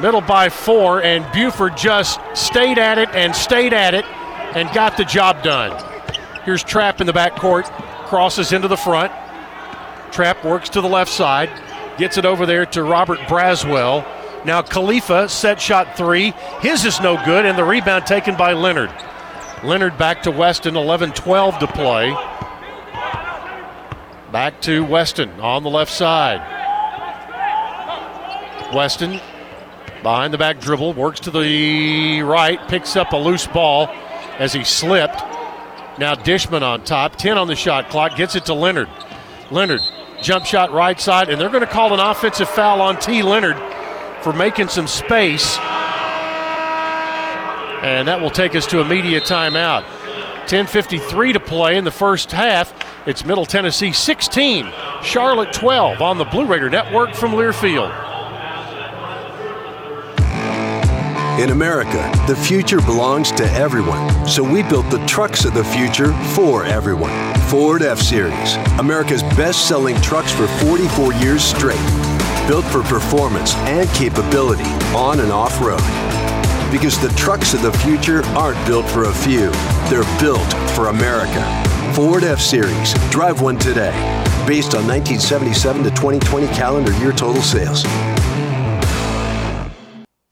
Middle by four, and Buford just stayed at it and stayed at it and got the job done. Here's Trapp in the backcourt, crosses into the front. Trapp works to the left side, gets it over there to Robert Braswell. Now Khalifa set shot three. His is no good, and the rebound taken by Leonard. Leonard back to Weston, 11 12 to play. Back to Weston on the left side. Weston behind the back dribble, works to the right, picks up a loose ball as he slipped. Now Dishman on top, 10 on the shot clock, gets it to Leonard. Leonard, jump shot right side, and they're going to call an offensive foul on T. Leonard for making some space. And that will take us to a media timeout. 10.53 to play in the first half. It's Middle Tennessee 16, Charlotte 12 on the Blue Raider Network from Learfield. In America, the future belongs to everyone. So we built the trucks of the future for everyone. Ford F Series, America's best selling trucks for 44 years straight. Built for performance and capability on and off road. Because the trucks of the future aren't built for a few, they're built for America. Ford F Series. Drive one today. Based on 1977 to 2020 calendar year total sales.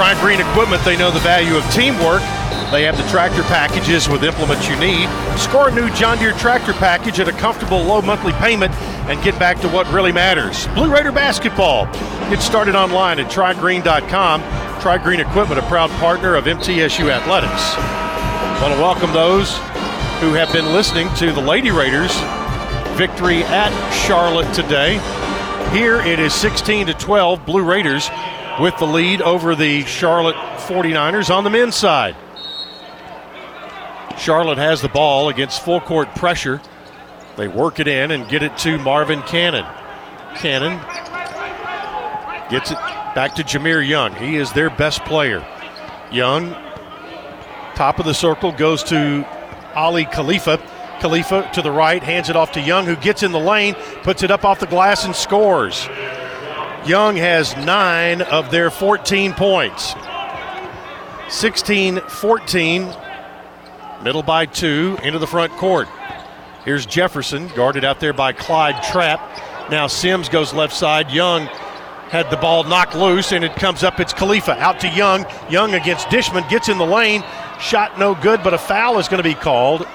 Tri Green Equipment, they know the value of teamwork. They have the tractor packages with implements you need. Score a new John Deere tractor package at a comfortable low monthly payment and get back to what really matters. Blue Raider basketball. Get started online at trigreen.com. Tri Green Equipment, a proud partner of MTSU Athletics. I want to welcome those who have been listening to the Lady Raiders victory at Charlotte today. Here it is 16 to 12 Blue Raiders with the lead over the Charlotte 49ers on the men's side. Charlotte has the ball against full court pressure. They work it in and get it to Marvin Cannon. Cannon gets it back to Jahmir Young. He is their best player. Young, top of the circle, goes to Aly Khalifa. Khalifa to the right, hands it off to Young, who gets in the lane, puts it up off the glass, and scores. Young has nine of their 14 points. 16 14, middle by two, into the front court. Here's Jefferson, guarded out there by Clyde Trapp. Now Sims goes left side. Young had the ball knocked loose, and it comes up. It's Khalifa out to Young. Young against Dishman gets in the lane. Shot no good, but a foul is going to be called.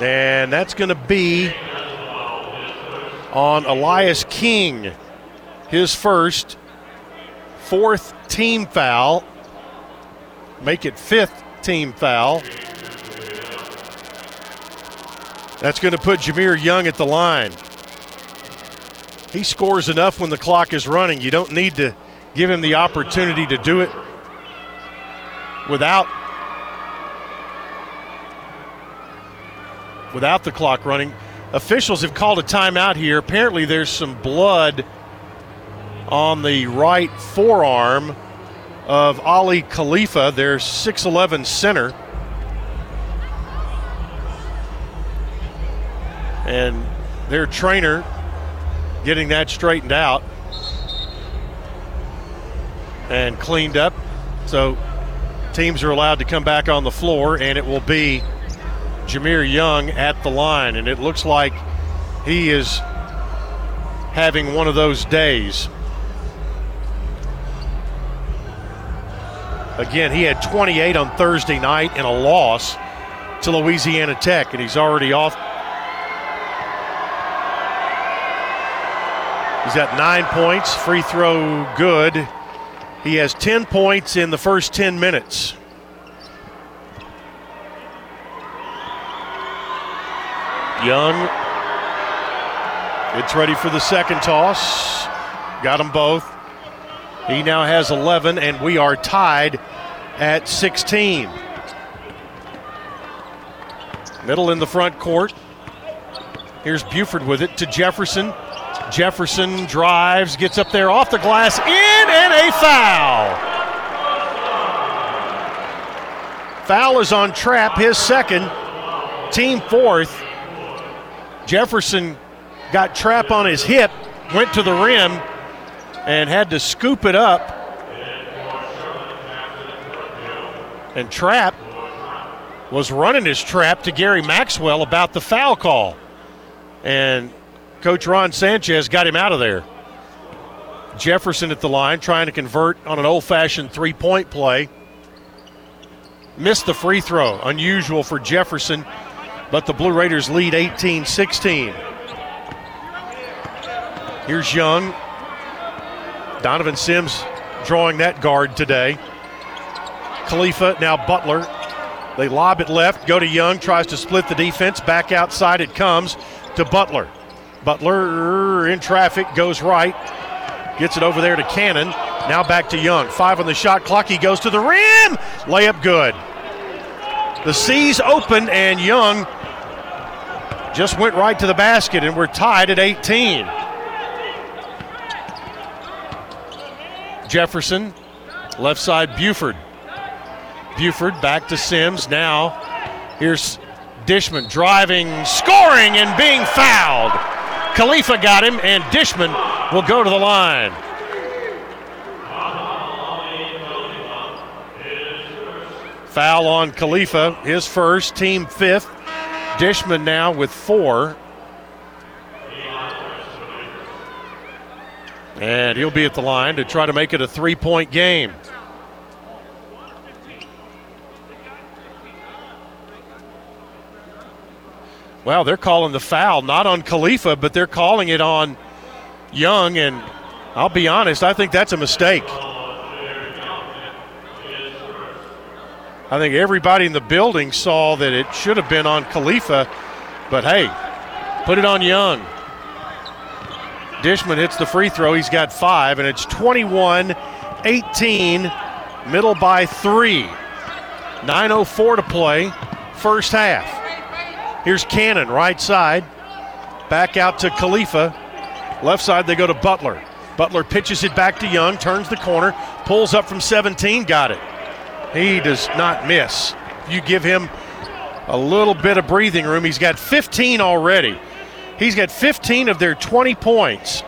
And that's going to be on Elias King, his first, fourth team foul. Make it fifth team foul. That's going to put Jahmir Young at the line. He scores enough when the clock is running. You don't need to give him the opportunity to do it without without the clock running. Officials have called a timeout here. Apparently, there's some blood on the right forearm of Aly Khalifa, their 6'11 center. And their trainer getting that straightened out and cleaned up. So teams are allowed to come back on the floor, and it will be Jahmir Young at the line. And it looks like he is having one of those days. Again, he had 28 on Thursday night in a loss to Louisiana Tech, and he's already off. He's got nine points, free throw good. He has 10 points in the first 10 minutes. Young, it's ready for the second toss. Got them both. He now has 11, and we are tied at 16. Middle in the front court. Here's Buford with it to Jefferson. Jefferson drives, gets up there off the glass, in, and a foul. Foul is on Trapp, his second, team fourth. Jefferson got Trapp on his hip, went to the rim, and had to scoop it up. And Trapp was running his trap to Gary Maxwell about the foul call. And Coach Ron Sanchez got him out of there. Jefferson at the line trying to convert on an old fashioned three point play. Missed the free throw. Unusual for Jefferson, but the Blue Raiders lead 18 16. Here's Young. Donovan Sims drawing that guard today. Khalifa, now Butler. They lob it left, go to Young, tries to split the defense. Back outside it comes to Butler. Butler in traffic, goes right, gets it over there to Cannon. Now back to Young. Five on the shot clock. He goes to the rim. Layup good. The C's open, and Young just went right to the basket, and we're tied at 18. Jefferson, left side Buford. Buford back to Sims. Now, here's Dishman driving, scoring, and being fouled. Khalifa got him, and Dishman will go to the line. Foul on Khalifa, his first, team fifth. Dishman now with four. And he'll be at the line to try to make it a three point game. Well, they're calling the foul not on Khalifa, but they're calling it on Young. And I'll be honest, I think that's a mistake. I think everybody in the building saw that it should have been on Khalifa, but hey, put it on Young. Dishman hits the free throw. He's got five, and it's 21 18, middle by three. 9.04 to play, first half. Here's Cannon, right side. Back out to Khalifa. Left side, they go to Butler. Butler pitches it back to Young, turns the corner, pulls up from 17, got it. He does not miss. You give him a little bit of breathing room. He's got 15 already. He's got 15 of their 20 points.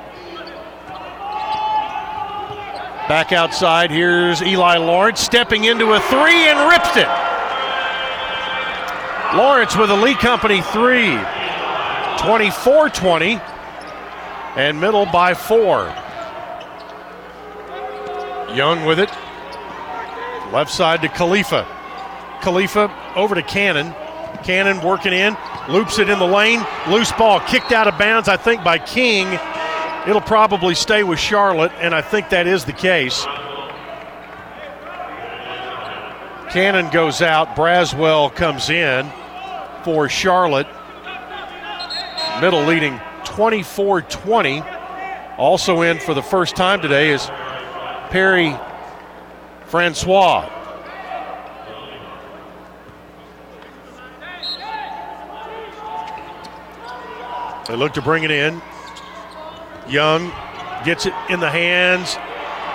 Back outside, here's Eli Lawrence stepping into a three and rips it. Lawrence with a Lee Company three. 24 20. And middle by four. Young with it. Left side to Khalifa. Khalifa over to Cannon. Cannon working in, loops it in the lane. Loose ball kicked out of bounds, I think, by King. It'll probably stay with Charlotte, and I think that is the case. Cannon goes out. Braswell comes in for Charlotte. Middle leading 24 20. Also in for the first time today is Perry Francois. They look to bring it in. Young gets it in the hands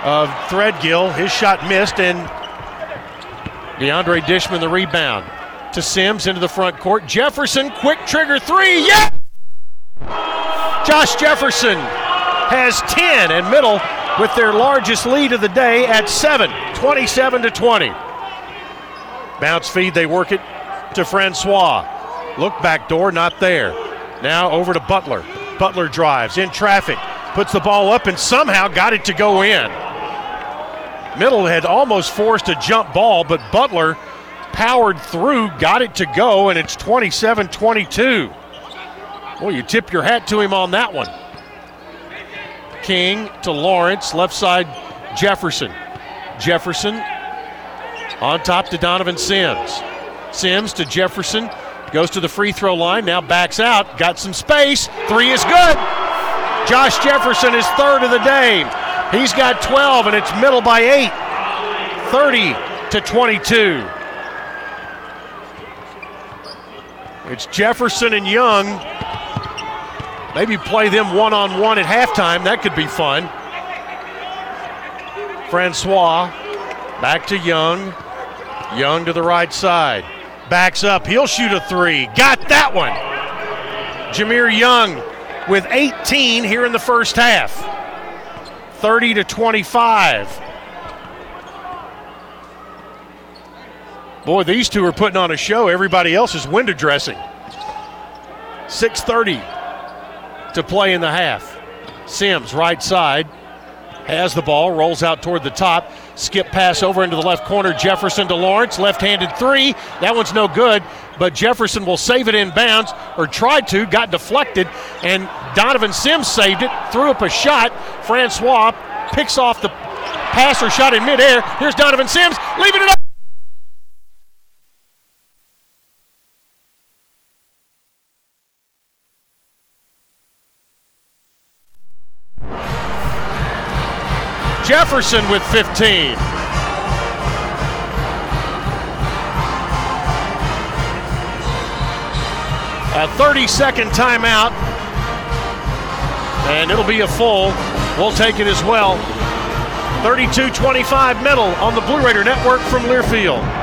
of Threadgill. His shot missed, and DeAndre Dishman the rebound to Sims into the front court. Jefferson, quick trigger three. Yeah! Josh Jefferson has 10 and middle with their largest lead of the day at 7, 27 to 20. Bounce feed, they work it to Francois. Look back door, not there. Now over to Butler. Butler drives in traffic, puts the ball up, and somehow got it to go in. Middle had almost forced a jump ball, but Butler powered through, got it to go, and it's 27 22. Well, you tip your hat to him on that one. King to Lawrence, left side Jefferson. Jefferson on top to Donovan Sims. Sims to Jefferson, goes to the free throw line, now backs out, got some space. Three is good. Josh Jefferson is third of the day. He's got 12, and it's middle by eight. 30 to 22. It's Jefferson and Young. Maybe play them one on one at halftime. That could be fun. Francois back to Young. Young to the right side. Backs up. He'll shoot a three. Got that one. Jahmir Young with 18 here in the first half. 30 to 25. Boy, these two are putting on a show. Everybody else is window dressing. 6.30 to play in the half. Sims, right side, has the ball, rolls out toward the top. Skip pass over into the left corner. Jefferson to Lawrence, left handed three. That one's no good, but Jefferson will save it in bounds, or tried to, got deflected, and Donovan Sims saved it, threw up a shot. Francois picks off the passer shot in midair. Here's Donovan Sims, leaving it up. Jefferson with 15. A 30 second timeout. And it'll be a full. We'll take it as well. 32 25 middle on the Blue Raider Network from Learfield.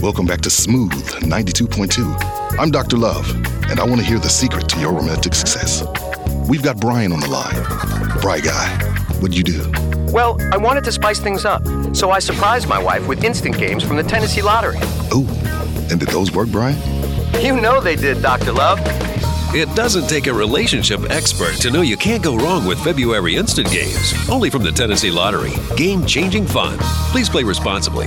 Welcome back to Smooth 92.2. I'm Dr. Love, and I want to hear the secret to your romantic success. We've got Brian on the line. Bry guy, what'd you do? Well, I wanted to spice things up, so I surprised my wife with instant games from the Tennessee Lottery. Ooh, and did those work, Brian? You know they did, Dr. Love. It doesn't take a relationship expert to know you can't go wrong with February instant games. Only from the Tennessee Lottery. Game changing fun. Please play responsibly.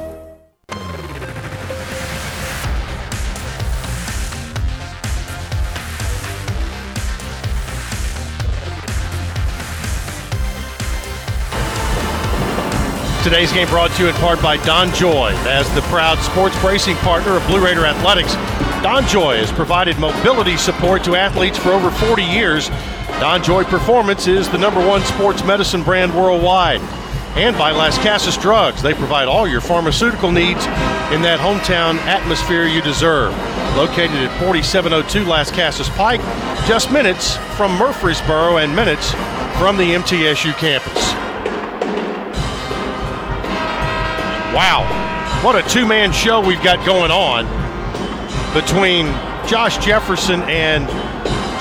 Today's game brought to you in part by DonJoy. As the proud sports bracing partner of Blue Raider Athletics, DonJoy has provided mobility support to athletes for over 40 years. DonJoy Performance is the number one sports medicine brand worldwide. And by Lascassas Drugs, they provide all your pharmaceutical needs in that hometown atmosphere you deserve. Located at 4702 Lascassas Pike, just minutes from Murfreesboro and minutes from the MTSU campus. Wow, what a two man show we've got going on between Josh Jefferson and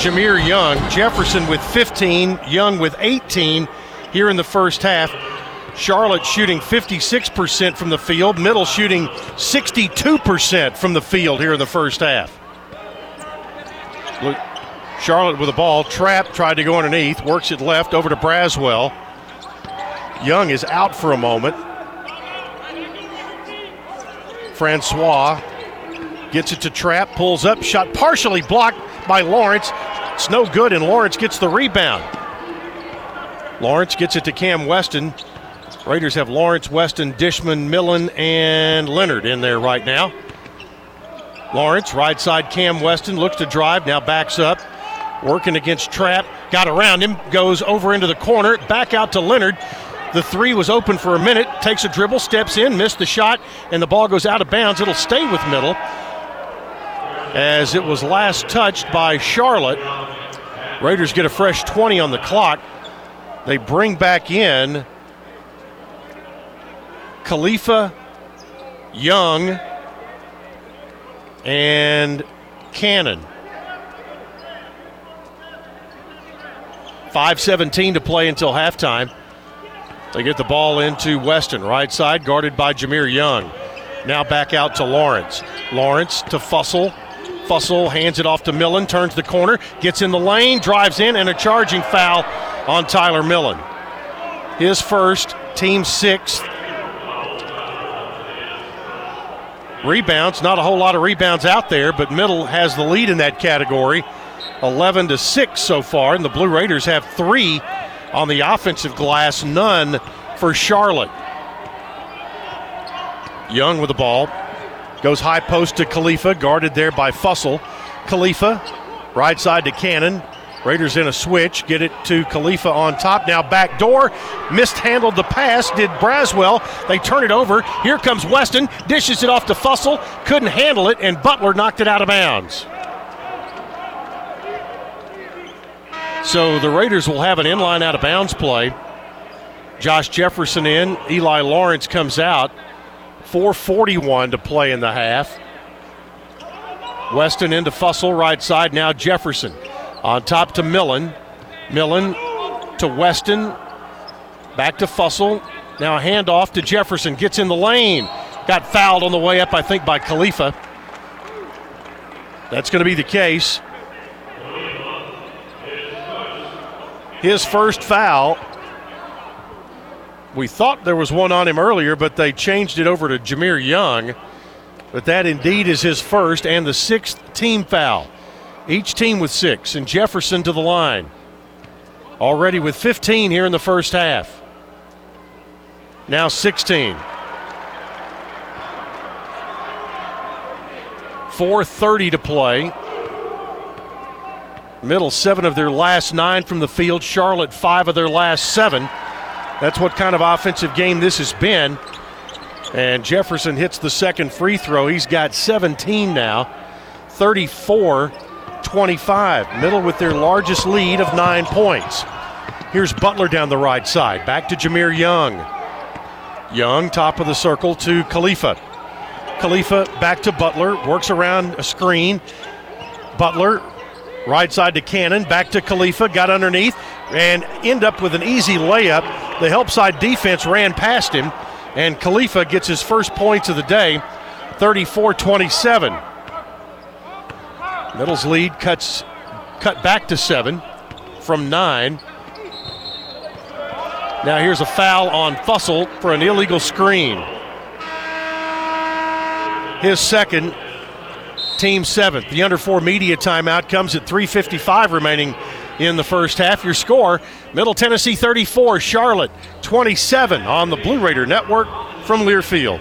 Jahmir Young. Jefferson with 15, Young with 18 here in the first half. Charlotte shooting 56% from the field, Middle shooting 62% from the field here in the first half. Charlotte with the ball, Trapp tried to go underneath, works it left over to Braswell. Young is out for a moment. Francois gets it to Trapp, pulls up, shot partially blocked by Lawrence. It's no good, and Lawrence gets the rebound. Lawrence gets it to Cam Weston. Raiders have Lawrence, Weston, Dishman, Millen, and Leonard in there right now. Lawrence, right side Cam Weston, looks to drive, now backs up. Working against Trapp, got around him, goes over into the corner, back out to Leonard. The three was open for a minute, takes a dribble, steps in, missed the shot, and the ball goes out of bounds. It'll stay with middle as it was last touched by Charlotte. Raiders get a fresh 20 on the clock. They bring back in Khalifa, Young, and Cannon. 5.17 to play until halftime. They get the ball into Weston, right side, guarded by Jahmir Young. Now back out to Lawrence. Lawrence to Fussell. Fussell hands it off to Millen, turns the corner, gets in the lane, drives in, and a charging foul on Tyler Millen. His first, team sixth. Rebounds, not a whole lot of rebounds out there, but Middle has the lead in that category. 11 to 6 so far, and the Blue Raiders have three on the offensive glass, none for Charlotte. Young with the ball. Goes high post to Khalifa, guarded there by Fussell. Khalifa, right side to Cannon. Raiders in a switch, get it to Khalifa on top. Now back door, mishandled the pass, did Braswell. They turn it over. Here comes Weston, dishes it off to Fussell, couldn't handle it, and Butler knocked it out of bounds. So the Raiders will have an inline out of bounds play. Josh Jefferson in, Eli Lawrence comes out. 441 to play in the half. Weston into Fussell, right side. Now Jefferson. On top to Millen. Millen to Weston. Back to Fussell. Now a handoff to Jefferson. Gets in the lane. Got fouled on the way up, I think, by Khalifa. That's going to be the case. His first foul. We thought there was one on him earlier, but they changed it over to Jahmir Young. But that indeed is his first and the sixth team foul. Each team with six, and Jefferson to the line. Already with 15 here in the first half. Now 16. 4.30 to play. Middle seven of their last nine from the field. Charlotte five of their last seven. That's what kind of offensive game this has been. And Jefferson hits the second free throw. He's got 17 now, 34 25. Middle with their largest lead of nine points. Here's Butler down the right side. Back to Jahmir Young. Young, top of the circle to Khalifa. Khalifa back to Butler, works around a screen. Butler, right side to Cannon, back to Khalifa, got underneath, and end up with an easy layup. The help side defense ran past him, and Khalifa gets his first points of the day, 34 27. Middle's lead cuts cut back to seven from nine. Now here's a foul on Fussell for an illegal screen. His second, team seventh. The under four media timeout comes at 3.55 remaining in the first half. Your score Middle Tennessee 34, Charlotte 27 on the Blue Raider Network from Learfield.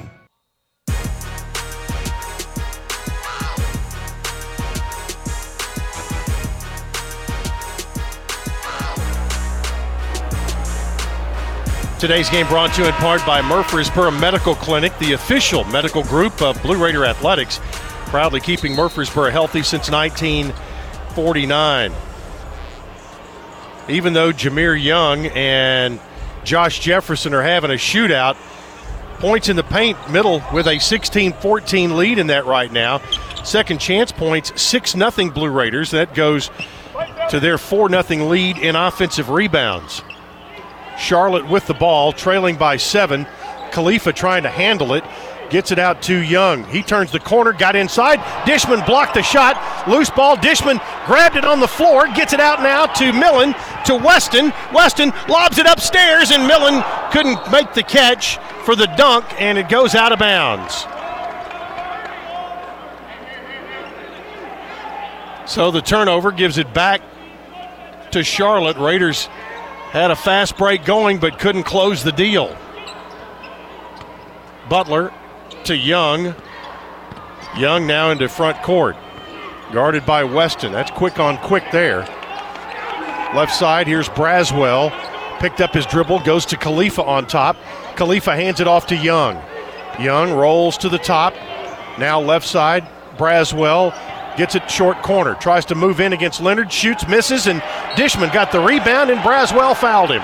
Today's game brought to you in part by Murfreesboro Medical Clinic, the official medical group of Blue Raider Athletics, proudly keeping Murfreesboro healthy since 1949. Even though Jahmir Young and Josh Jefferson are having a shootout, points in the paint, middle with a 16 14 lead in that right now. Second chance points, 6 0 Blue Raiders. That goes to their 4 0 lead in offensive rebounds. Charlotte with the ball, trailing by seven. Khalifa trying to handle it. Gets it out to Young. He turns the corner, got inside. Dishman blocked the shot. Loose ball. Dishman grabbed it on the floor. Gets it out now to Millen, to Weston. Weston lobs it upstairs, and Millen couldn't make the catch for the dunk, and it goes out of bounds. So the turnover gives it back to Charlotte. Raiders had a fast break going but couldn't close the deal. Butler to Young. Young now into front court. Guarded by Weston. That's quick on quick there. Left side, here's Braswell. Picked up his dribble, goes to Khalifa on top. Khalifa hands it off to Young. Young rolls to the top. Now left side Braswell gets it short corner, tries to move in against Leonard, shoots, misses, and Dishman got the rebound, and Braswell fouled him.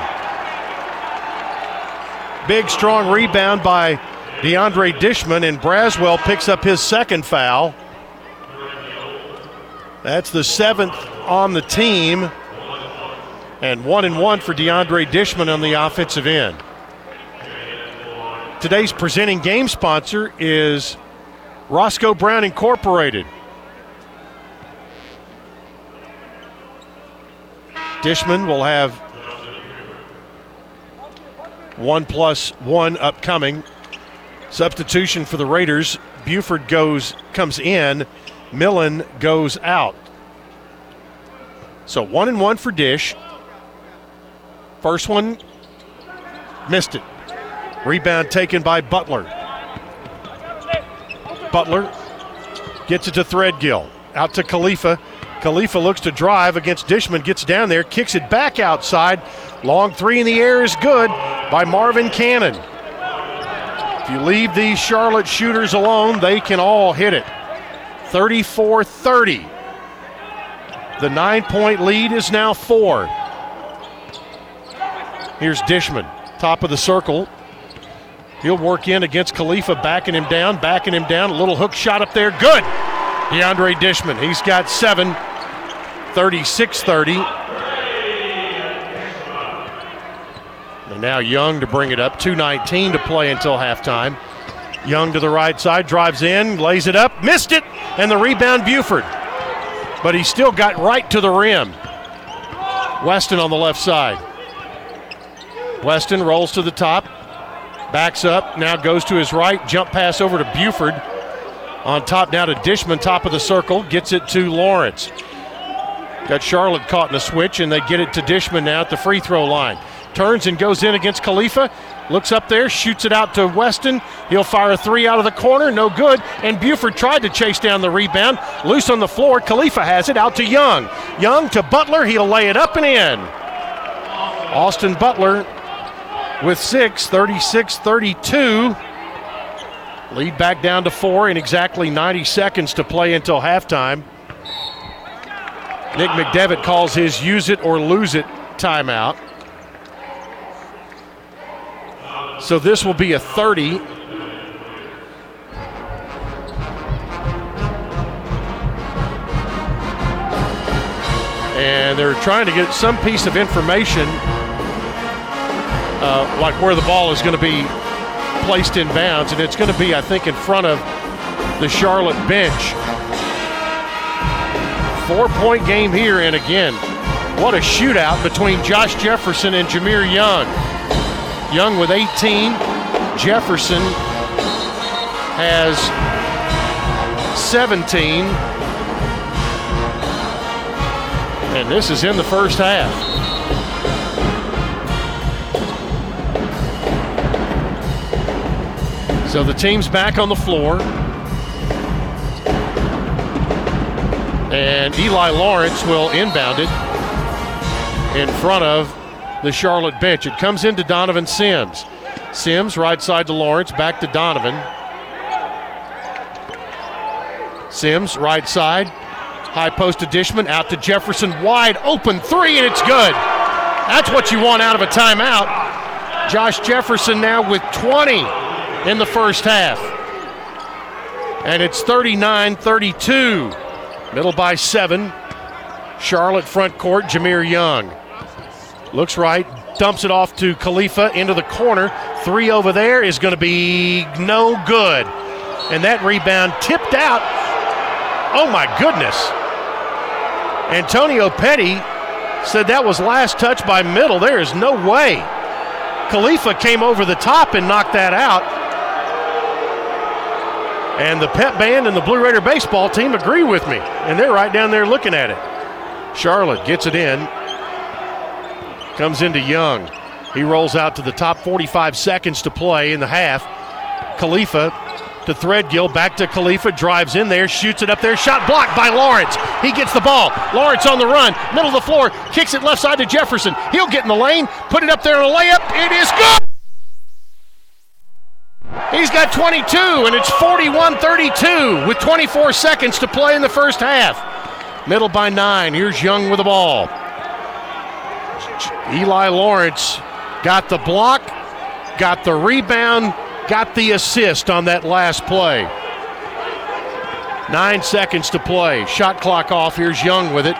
Big, strong rebound by DeAndre Dishman, and Braswell picks up his second foul. That's the seventh on the team, and one and one for DeAndre Dishman on the offensive end. Today's presenting game sponsor is Roscoe Brown Incorporated. Dishman will have one plus one upcoming. Substitution for the Raiders. Buford goes comes in. Millen goes out. So one and one for Dish. First one missed it. Rebound taken by Butler. Butler gets it to Threadgill. Out to Khalifa. Khalifa looks to drive against Dishman, gets down there, kicks it back outside. Long three in the air is good by Marvin Cannon. If you leave these Charlotte shooters alone, they can all hit it. 34 30. The nine point lead is now four. Here's Dishman, top of the circle. He'll work in against Khalifa, backing him down, backing him down. A little hook shot up there. Good. DeAndre Dishman. He's got seven, 36 30. And now Young to bring it up. 2.19 to play until halftime. Young to the right side, drives in, lays it up, missed it, and the rebound Buford. But he still got right to the rim. Weston on the left side. Weston rolls to the top, backs up, now goes to his right, jump pass over to Buford. On top now to Dishman, top of the circle, gets it to Lawrence. Got Charlotte caught in a switch, and they get it to Dishman now at the free throw line. Turns and goes in against Khalifa. Looks up there, shoots it out to Weston. He'll fire a three out of the corner, no good. And Buford tried to chase down the rebound. Loose on the floor. Khalifa has it out to Young. Young to Butler. He'll lay it up and in. Austin Butler with six, 36 32. Lead back down to four in exactly 90 seconds to play until halftime. Nick McDevitt calls his use it or lose it timeout. So this will be a 30. And they're trying to get some piece of information, uh, like where the ball is going to be placed in bounds. And it's going to be, I think, in front of the Charlotte bench. Four point game here, and again, what a shootout between Josh Jefferson and Jahmir Young. Young with 18. Jefferson has 17. And this is in the first half. So the team's back on the floor. And Eli Lawrence will inbound it in front of the Charlotte bench. It comes into Donovan Sims. Sims, right side to Lawrence, back to Donovan. Sims, right side. High post to Dishman, out to Jefferson, wide open three, and it's good. That's what you want out of a timeout. Josh Jefferson now with 20 in the first half. And it's 39 32. Middle by seven. Charlotte front court, Jahmir Young. Looks right, dumps it off to Khalifa into the corner. Three over there is going to be no good. And that rebound tipped out. Oh my goodness. Antonio Petty said that was last touch by middle. There is no way. Khalifa came over the top and knocked that out. And the pep band and the Blue Raider baseball team agree with me. And they're right down there looking at it. Charlotte gets it in. Comes into Young. He rolls out to the top 45 seconds to play in the half. Khalifa to Threadgill, back to Khalifa, drives in there, shoots it up there, shot blocked by Lawrence. He gets the ball. Lawrence on the run, middle of the floor, kicks it left side to Jefferson. He'll get in the lane, put it up there in a layup. It is good. He's got 22, and it's 41 32 with 24 seconds to play in the first half. Middle by nine. Here's Young with the ball. Eli Lawrence got the block, got the rebound, got the assist on that last play. Nine seconds to play. Shot clock off. Here's Young with it.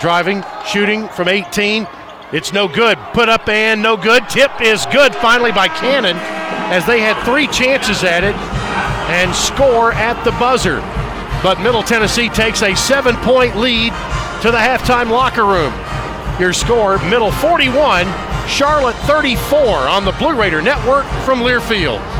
Driving, shooting from 18. It's no good. Put up and no good. Tip is good finally by Cannon as they had three chances at it and score at the buzzer. But Middle Tennessee takes a seven point lead to the halftime locker room. Your score Middle 41, Charlotte 34 on the Blue Raider Network from Learfield.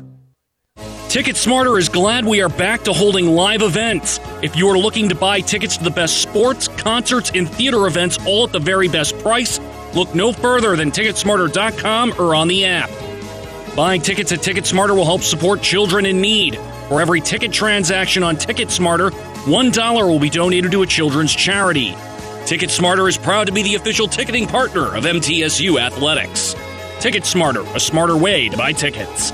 Ticket Smarter is glad we are back to holding live events. If you are looking to buy tickets to the best sports, concerts, and theater events all at the very best price, look no further than Ticketsmarter.com or on the app. Buying tickets at Ticketsmarter will help support children in need. For every ticket transaction on Ticketsmarter, $1 will be donated to a children's charity. Ticketsmarter is proud to be the official ticketing partner of MTSU Athletics. Ticketsmarter, a smarter way to buy tickets.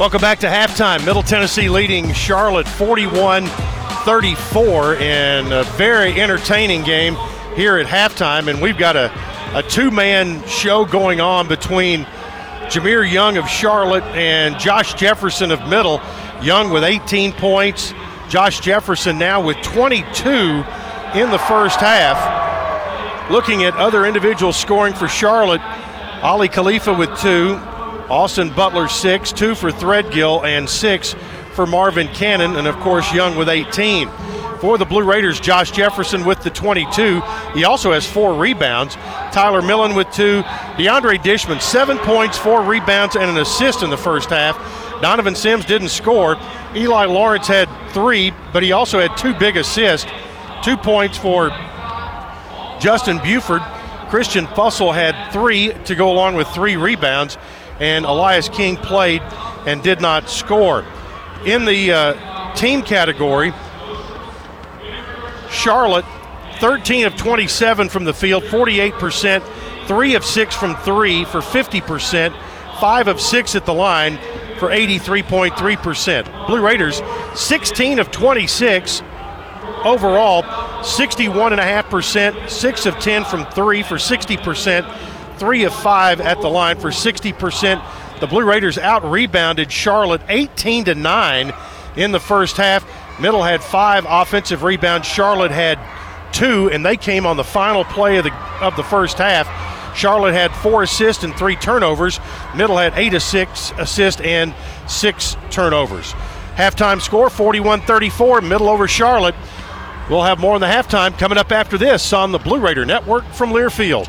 Welcome back to halftime. Middle Tennessee leading Charlotte 41 34 in a very entertaining game here at halftime. And we've got a, a two man show going on between Jahmir Young of Charlotte and Josh Jefferson of Middle. Young with 18 points, Josh Jefferson now with 22 in the first half. Looking at other individuals scoring for Charlotte, Aly Khalifa with two, Austin Butler six, two for Threadgill, and six for Marvin Cannon, and of course Young with 18. For the Blue Raiders, Josh Jefferson with the 22. He also has four rebounds. Tyler Millen with two. DeAndre Dishman, seven points, four rebounds, and an assist in the first half. Donovan Sims didn't score. Eli Lawrence had three, but he also had two big assists. Two points for Justin Buford. Christian Fussell had three to go along with three rebounds and Elias King played and did not score. In the uh, team category, Charlotte, 13 of 27 from the field, 48%, 3 of 6 from 3 for 50%, 5 of 6 at the line for 83.3%. Blue Raiders, 16 of 26 overall, 61.5%, 6 of 10 from 3 for 60%, 3 of 5 at the line for 60%. The Blue Raiders out rebounded Charlotte 18 to 9 in the first half. Middle had 5 offensive rebounds, Charlotte had 2 and they came on the final play of the of the first half. Charlotte had 4 assists and 3 turnovers. Middle had 8 assists, assists and 6 turnovers. Halftime score 41-34, Middle over Charlotte. We'll have more in the halftime coming up after this on the Blue Raider Network from Learfield.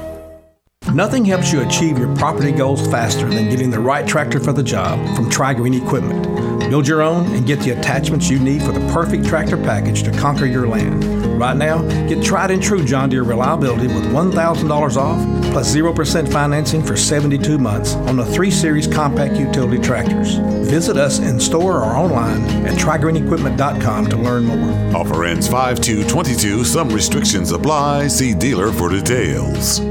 Nothing helps you achieve your property goals faster than getting the right tractor for the job from Tri-Green Equipment. Build your own and get the attachments you need for the perfect tractor package to conquer your land. Right now, get tried and true John Deere reliability with $1,000 off plus 0% financing for 72 months on the 3 Series compact utility tractors. Visit us in store or online at trigreenequipment.com to learn more. Offer ends 5 to 22. Some restrictions apply. See dealer for details.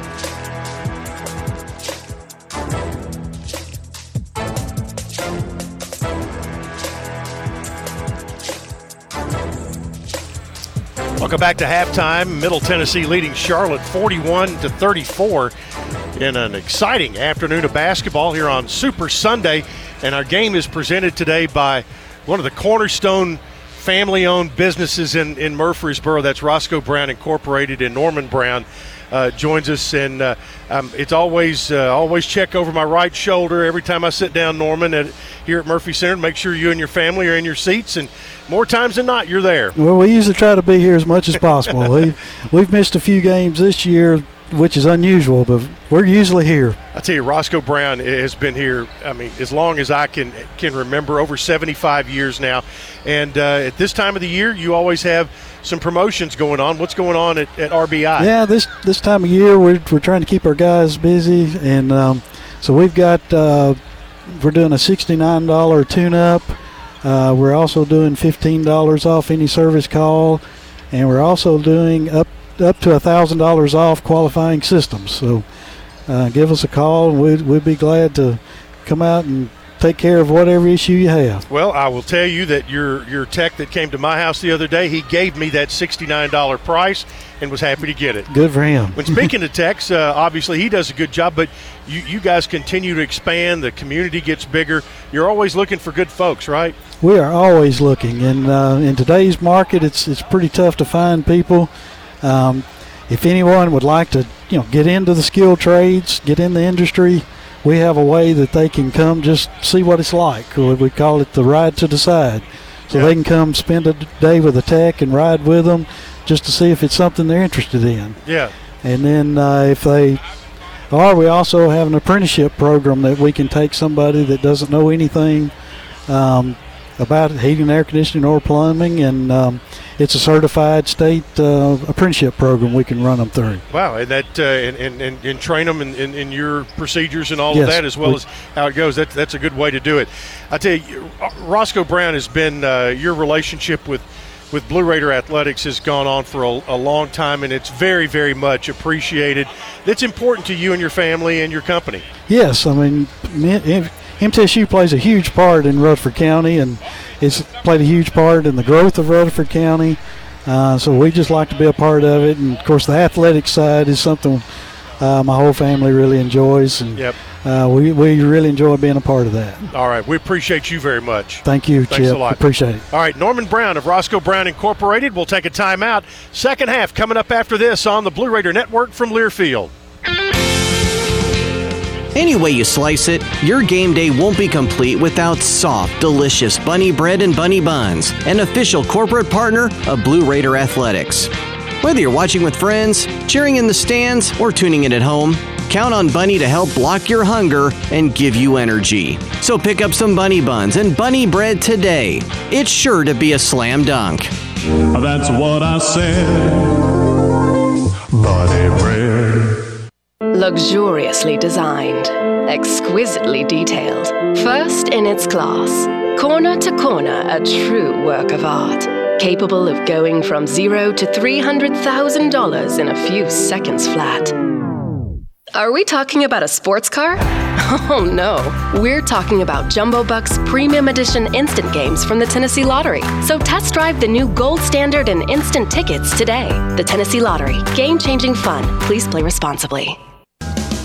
Welcome back to halftime. Middle Tennessee leading Charlotte 41 to 34 in an exciting afternoon of basketball here on Super Sunday. And our game is presented today by one of the cornerstone family owned businesses in, in Murfreesboro. That's Roscoe Brown Incorporated and Norman Brown. Uh, joins us, and uh, um, it's always uh, always check over my right shoulder every time I sit down, Norman, at, here at Murphy Center. Make sure you and your family are in your seats, and more times than not, you're there. Well, we usually try to be here as much as possible. we've, we've missed a few games this year which is unusual, but we're usually here. I tell you, Roscoe Brown has been here. I mean, as long as I can can remember, over 75 years now. And uh, at this time of the year, you always have some promotions going on. What's going on at, at RBI? Yeah, this this time of year, we're we're trying to keep our guys busy, and um, so we've got uh, we're doing a $69 tune-up. Uh, we're also doing $15 off any service call, and we're also doing up up to $1,000 off qualifying systems. So uh, give us a call, and we'd, we'd be glad to come out and take care of whatever issue you have. Well, I will tell you that your your tech that came to my house the other day, he gave me that $69 price and was happy to get it. Good for him. when speaking of techs, uh, obviously he does a good job, but you, you guys continue to expand. The community gets bigger. You're always looking for good folks, right? We are always looking, and uh, in today's market, it's it's pretty tough to find people um, if anyone would like to, you know, get into the skilled trades, get in the industry, we have a way that they can come just see what it's like. We call it the ride to decide. So yeah. they can come spend a day with a tech and ride with them just to see if it's something they're interested in. Yeah. And then uh, if they are, we also have an apprenticeship program that we can take somebody that doesn't know anything um, about heating, air conditioning, or plumbing, and um, it's a certified state uh, apprenticeship program we can run them through. Wow, and that uh, and, and, and, and, train them in, in, in, your procedures and all yes, of that as well we, as how it goes. That, that's a good way to do it. I tell you, Roscoe Brown has been uh, your relationship with with Blue Raider Athletics has gone on for a, a, long time, and it's very, very much appreciated. That's important to you and your family and your company. Yes, I mean, MTSU plays a huge part in Rutherford County, and it's played a huge part in the growth of Rutherford County. Uh, so we just like to be a part of it, and of course the athletic side is something uh, my whole family really enjoys, and yep. uh, we we really enjoy being a part of that. All right, we appreciate you very much. Thank you, Thanks Chip. a lot. Appreciate it. All right, Norman Brown of Roscoe Brown Incorporated. We'll take a timeout. Second half coming up after this on the Blue Raider Network from Learfield. Any way you slice it, your game day won't be complete without soft, delicious bunny bread and bunny buns, an official corporate partner of Blue Raider Athletics. Whether you're watching with friends, cheering in the stands, or tuning in at home, count on Bunny to help block your hunger and give you energy. So pick up some bunny buns and bunny bread today. It's sure to be a slam dunk. That's what I said. Bunny. Luxuriously designed, exquisitely detailed, first in its class, corner to corner, a true work of art, capable of going from zero to $300,000 in a few seconds flat. Are we talking about a sports car? Oh no, we're talking about Jumbo Bucks Premium Edition instant games from the Tennessee Lottery. So test drive the new gold standard and instant tickets today. The Tennessee Lottery. Game changing fun. Please play responsibly.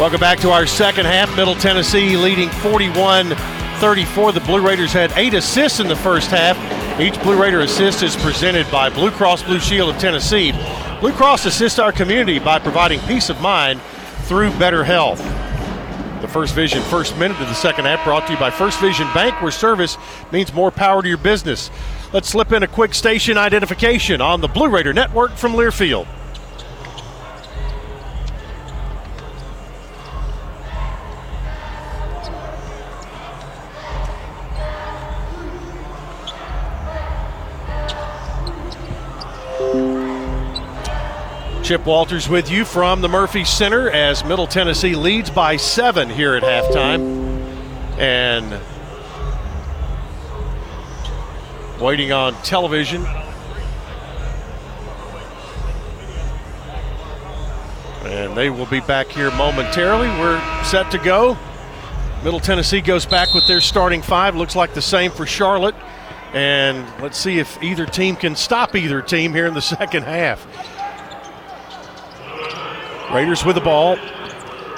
Welcome back to our second half. Middle Tennessee leading 41 34. The Blue Raiders had eight assists in the first half. Each Blue Raider assist is presented by Blue Cross Blue Shield of Tennessee. Blue Cross assists our community by providing peace of mind through better health. The First Vision first minute of the second half brought to you by First Vision Bank, where service means more power to your business. Let's slip in a quick station identification on the Blue Raider Network from Learfield. Chip Walters with you from the Murphy Center as Middle Tennessee leads by seven here at halftime. And waiting on television. And they will be back here momentarily. We're set to go. Middle Tennessee goes back with their starting five. Looks like the same for Charlotte. And let's see if either team can stop either team here in the second half. Raiders with the ball.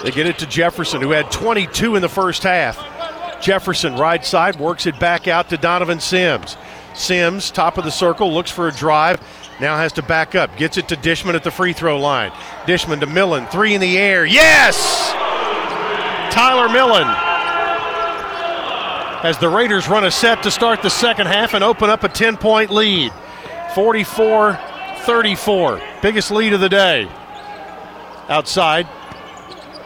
They get it to Jefferson, who had 22 in the first half. Jefferson, right side, works it back out to Donovan Sims. Sims, top of the circle, looks for a drive. Now has to back up. Gets it to Dishman at the free throw line. Dishman to Millen. Three in the air. Yes! Tyler Millen. As the Raiders run a set to start the second half and open up a 10 point lead. 44 34. Biggest lead of the day outside.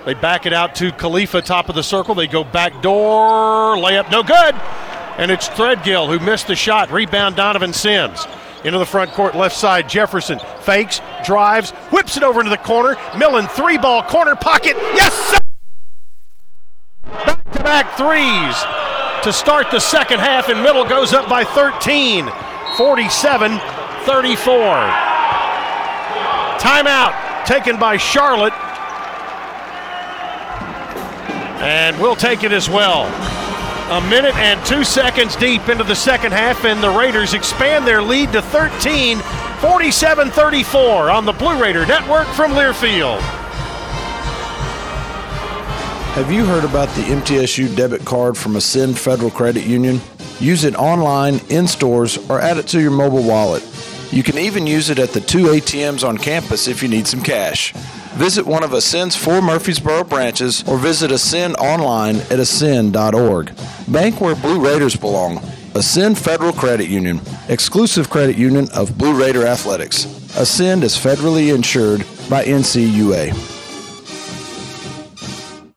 They back it out to Khalifa, top of the circle. They go back door, layup, no good. And it's Threadgill who missed the shot. Rebound Donovan Sims. Into the front court, left side. Jefferson fakes, drives, whips it over into the corner. Millen, three ball, corner pocket. Yes, sir! Back to back threes to start the second half, and Middle goes up by 13, 47 34. Timeout taken by Charlotte. And we'll take it as well. A minute and two seconds deep into the second half, and the Raiders expand their lead to 13, 47 34 on the Blue Raider Network from Learfield. Have you heard about the MTSU debit card from Ascend Federal Credit Union? Use it online, in stores, or add it to your mobile wallet. You can even use it at the two ATMs on campus if you need some cash. Visit one of Ascend's four Murfreesboro branches or visit Ascend online at ascend.org. Bank where Blue Raiders belong. Ascend Federal Credit Union, exclusive credit union of Blue Raider Athletics. Ascend is federally insured by NCUA.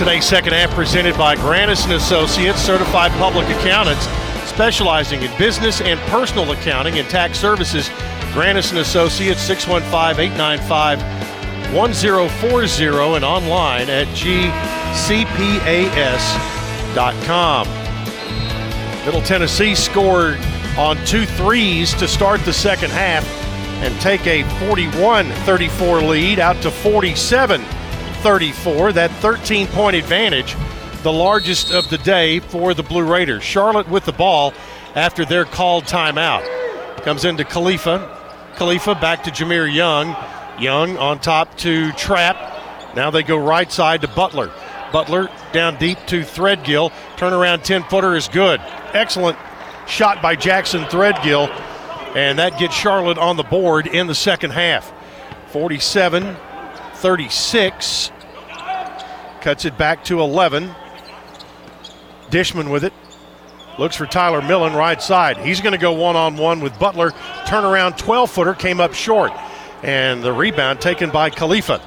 Today's second half presented by Granis and Associates, certified public accountants specializing in business and personal accounting and tax services. Granis and Associates 615-895-1040 and online at gcpas.com. Middle Tennessee scored on two threes to start the second half and take a 41-34 lead out to 47 34. That 13 point advantage, the largest of the day for the Blue Raiders. Charlotte with the ball after their called timeout. Comes into Khalifa. Khalifa back to Jahmir Young. Young on top to Trapp. Now they go right side to Butler. Butler down deep to Threadgill. Turnaround 10 footer is good. Excellent shot by Jackson Threadgill. And that gets Charlotte on the board in the second half. 47 36. Cuts it back to 11. Dishman with it. Looks for Tyler Millen right side. He's going to go one on one with Butler. Turnaround 12 footer came up short. And the rebound taken by Khalifa.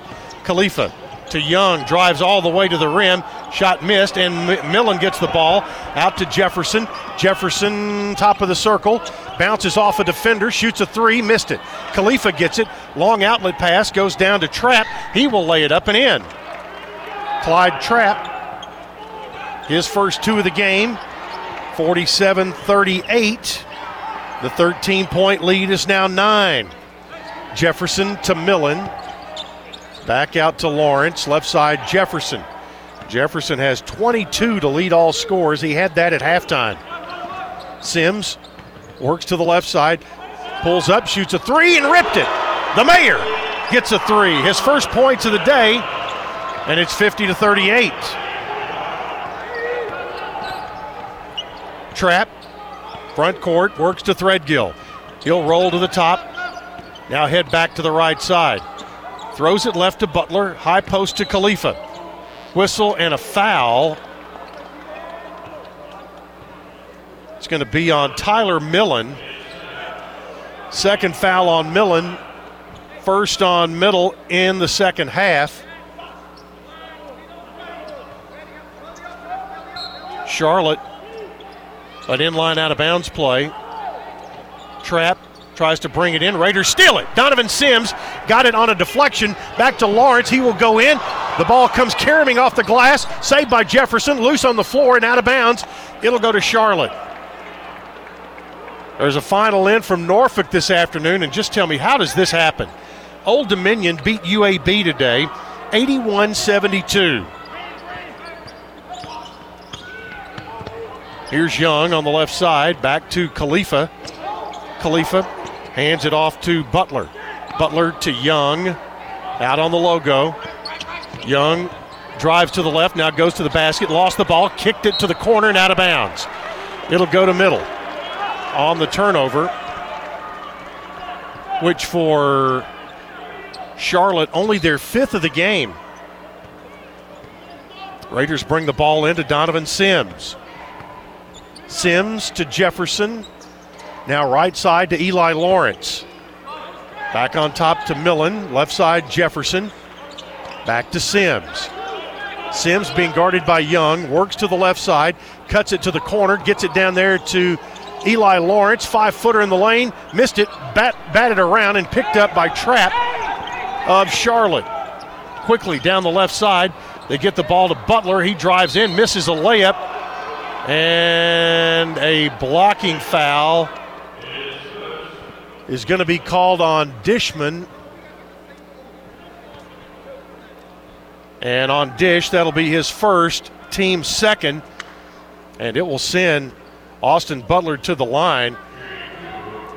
Khalifa to Young, drives all the way to the rim. Shot missed, and M- Millen gets the ball out to Jefferson. Jefferson, top of the circle, bounces off a defender, shoots a three, missed it. Khalifa gets it. Long outlet pass goes down to Trapp. He will lay it up and in. Clyde Trapp, his first two of the game, 47 38. The 13 point lead is now nine. Jefferson to Millen. Back out to Lawrence, left side Jefferson. Jefferson has 22 to lead all scores. He had that at halftime. Sims works to the left side, pulls up, shoots a three, and ripped it. The mayor gets a three. His first points of the day, and it's 50 to 38. Trapp, front court, works to Threadgill. He'll roll to the top. Now head back to the right side. Throws it left to Butler. High post to Khalifa. Whistle and a foul. It's going to be on Tyler Millen. Second foul on Millen. First on middle in the second half. Charlotte, an inline out of bounds play. Trapp tries to bring it in. Raiders steal it. Donovan Sims got it on a deflection. Back to Lawrence. He will go in. The ball comes carrying off the glass. Saved by Jefferson. Loose on the floor and out of bounds. It'll go to Charlotte. There's a final in from Norfolk this afternoon. And just tell me, how does this happen? Old Dominion beat UAB today 81 72. Here's Young on the left side. Back to Khalifa. Khalifa hands it off to Butler. Butler to Young. Out on the logo. Young drives to the left, now goes to the basket, lost the ball, kicked it to the corner and out of bounds. It'll go to middle on the turnover, which for Charlotte, only their fifth of the game. Raiders bring the ball into Donovan Sims. Sims to Jefferson. Now right side to Eli Lawrence. Back on top to Millen. Left side Jefferson. Back to Sims. Sims being guarded by Young. Works to the left side. Cuts it to the corner. Gets it down there to Eli Lawrence. Five footer in the lane. Missed it. Bat, batted around and picked up by Trapp of Charlotte. Quickly down the left side. They get the ball to Butler. He drives in. Misses a layup. And a blocking foul is going to be called on Dishman. And on Dish, that'll be his first, team second. And it will send Austin Butler to the line.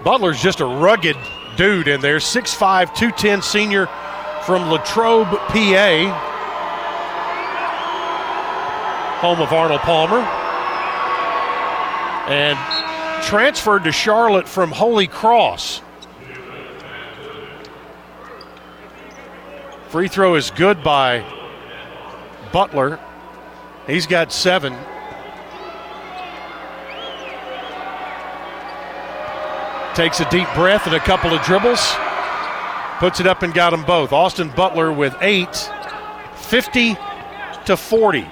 Butler's just a rugged dude in there, 6'5, 210 senior from Latrobe, PA, home of Arnold Palmer. And transferred to Charlotte from Holy Cross. Free throw is good by Butler. He's got seven. Takes a deep breath and a couple of dribbles. Puts it up and got them both. Austin Butler with eight. 50 to 40.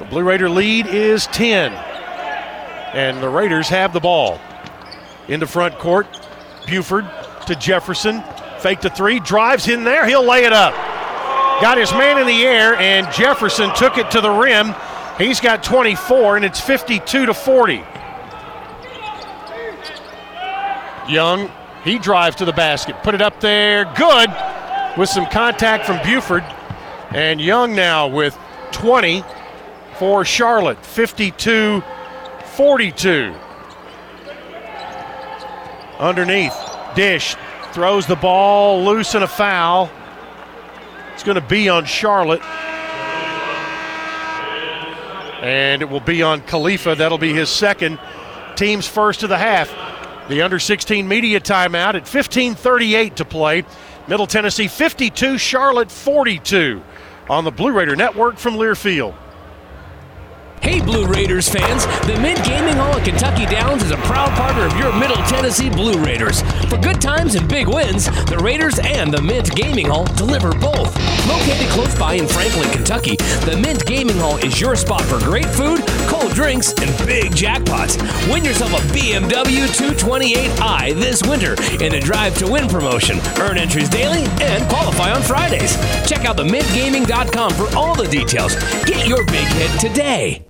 The Blue Raider lead is 10. And the Raiders have the ball. Into front court, Buford to Jefferson. Fake to three, drives in there, he'll lay it up. Got his man in the air, and Jefferson took it to the rim. He's got 24, and it's 52 to 40. Young, he drives to the basket, put it up there, good, with some contact from Buford. And Young now with 20 for Charlotte, 52 42. Underneath, Dish throws the ball loose and a foul. It's going to be on Charlotte. And it will be on Khalifa. That'll be his second. Team's first of the half. The under 16 media timeout at 15:38 to play. Middle Tennessee 52, Charlotte 42 on the Blue Raider Network from Learfield. Hey, Blue Raiders fans! The Mint Gaming Hall at Kentucky Downs is a proud partner of your Middle Tennessee Blue Raiders. For good times and big wins, the Raiders and the Mint Gaming Hall deliver both. Located close by in Franklin, Kentucky, the Mint Gaming Hall is your spot for great food, cold drinks, and big jackpots. Win yourself a BMW 228i this winter in the Drive to Win promotion. Earn entries daily and qualify on Fridays. Check out themintgaming.com for all the details. Get your big hit today.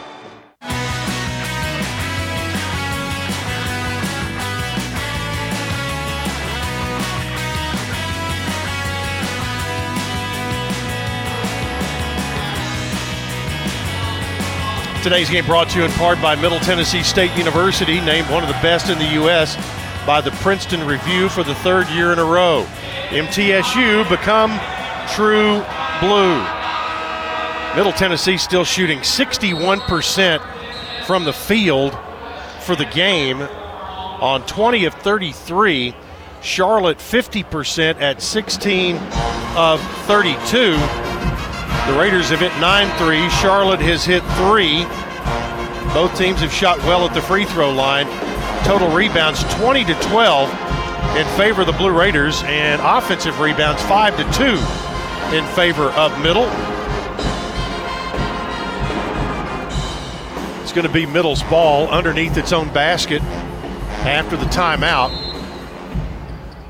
Today's game brought to you in part by Middle Tennessee State University, named one of the best in the U.S. by the Princeton Review for the third year in a row. MTSU become true blue. Middle Tennessee still shooting 61% from the field for the game on 20 of 33. Charlotte 50% at 16 of 32. The Raiders have hit 9 3. Charlotte has hit 3. Both teams have shot well at the free throw line. Total rebounds 20 to 12 in favor of the Blue Raiders, and offensive rebounds 5 to 2 in favor of Middle. It's going to be Middle's ball underneath its own basket after the timeout.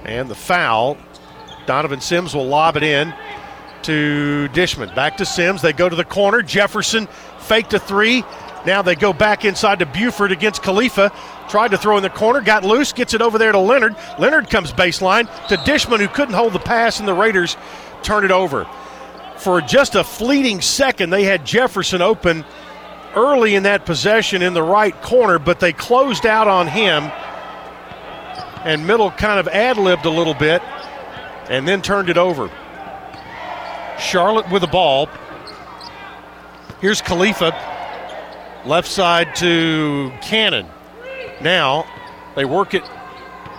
And the foul. Donovan Sims will lob it in to Dishman. Back to Sims. They go to the corner. Jefferson faked a three. Now they go back inside to Buford against Khalifa. Tried to throw in the corner, got loose, gets it over there to Leonard. Leonard comes baseline to Dishman, who couldn't hold the pass, and the Raiders turn it over. For just a fleeting second, they had Jefferson open early in that possession in the right corner, but they closed out on him. And Middle kind of ad libbed a little bit and then turned it over. Charlotte with the ball. Here's Khalifa. Left side to Cannon. Now they work it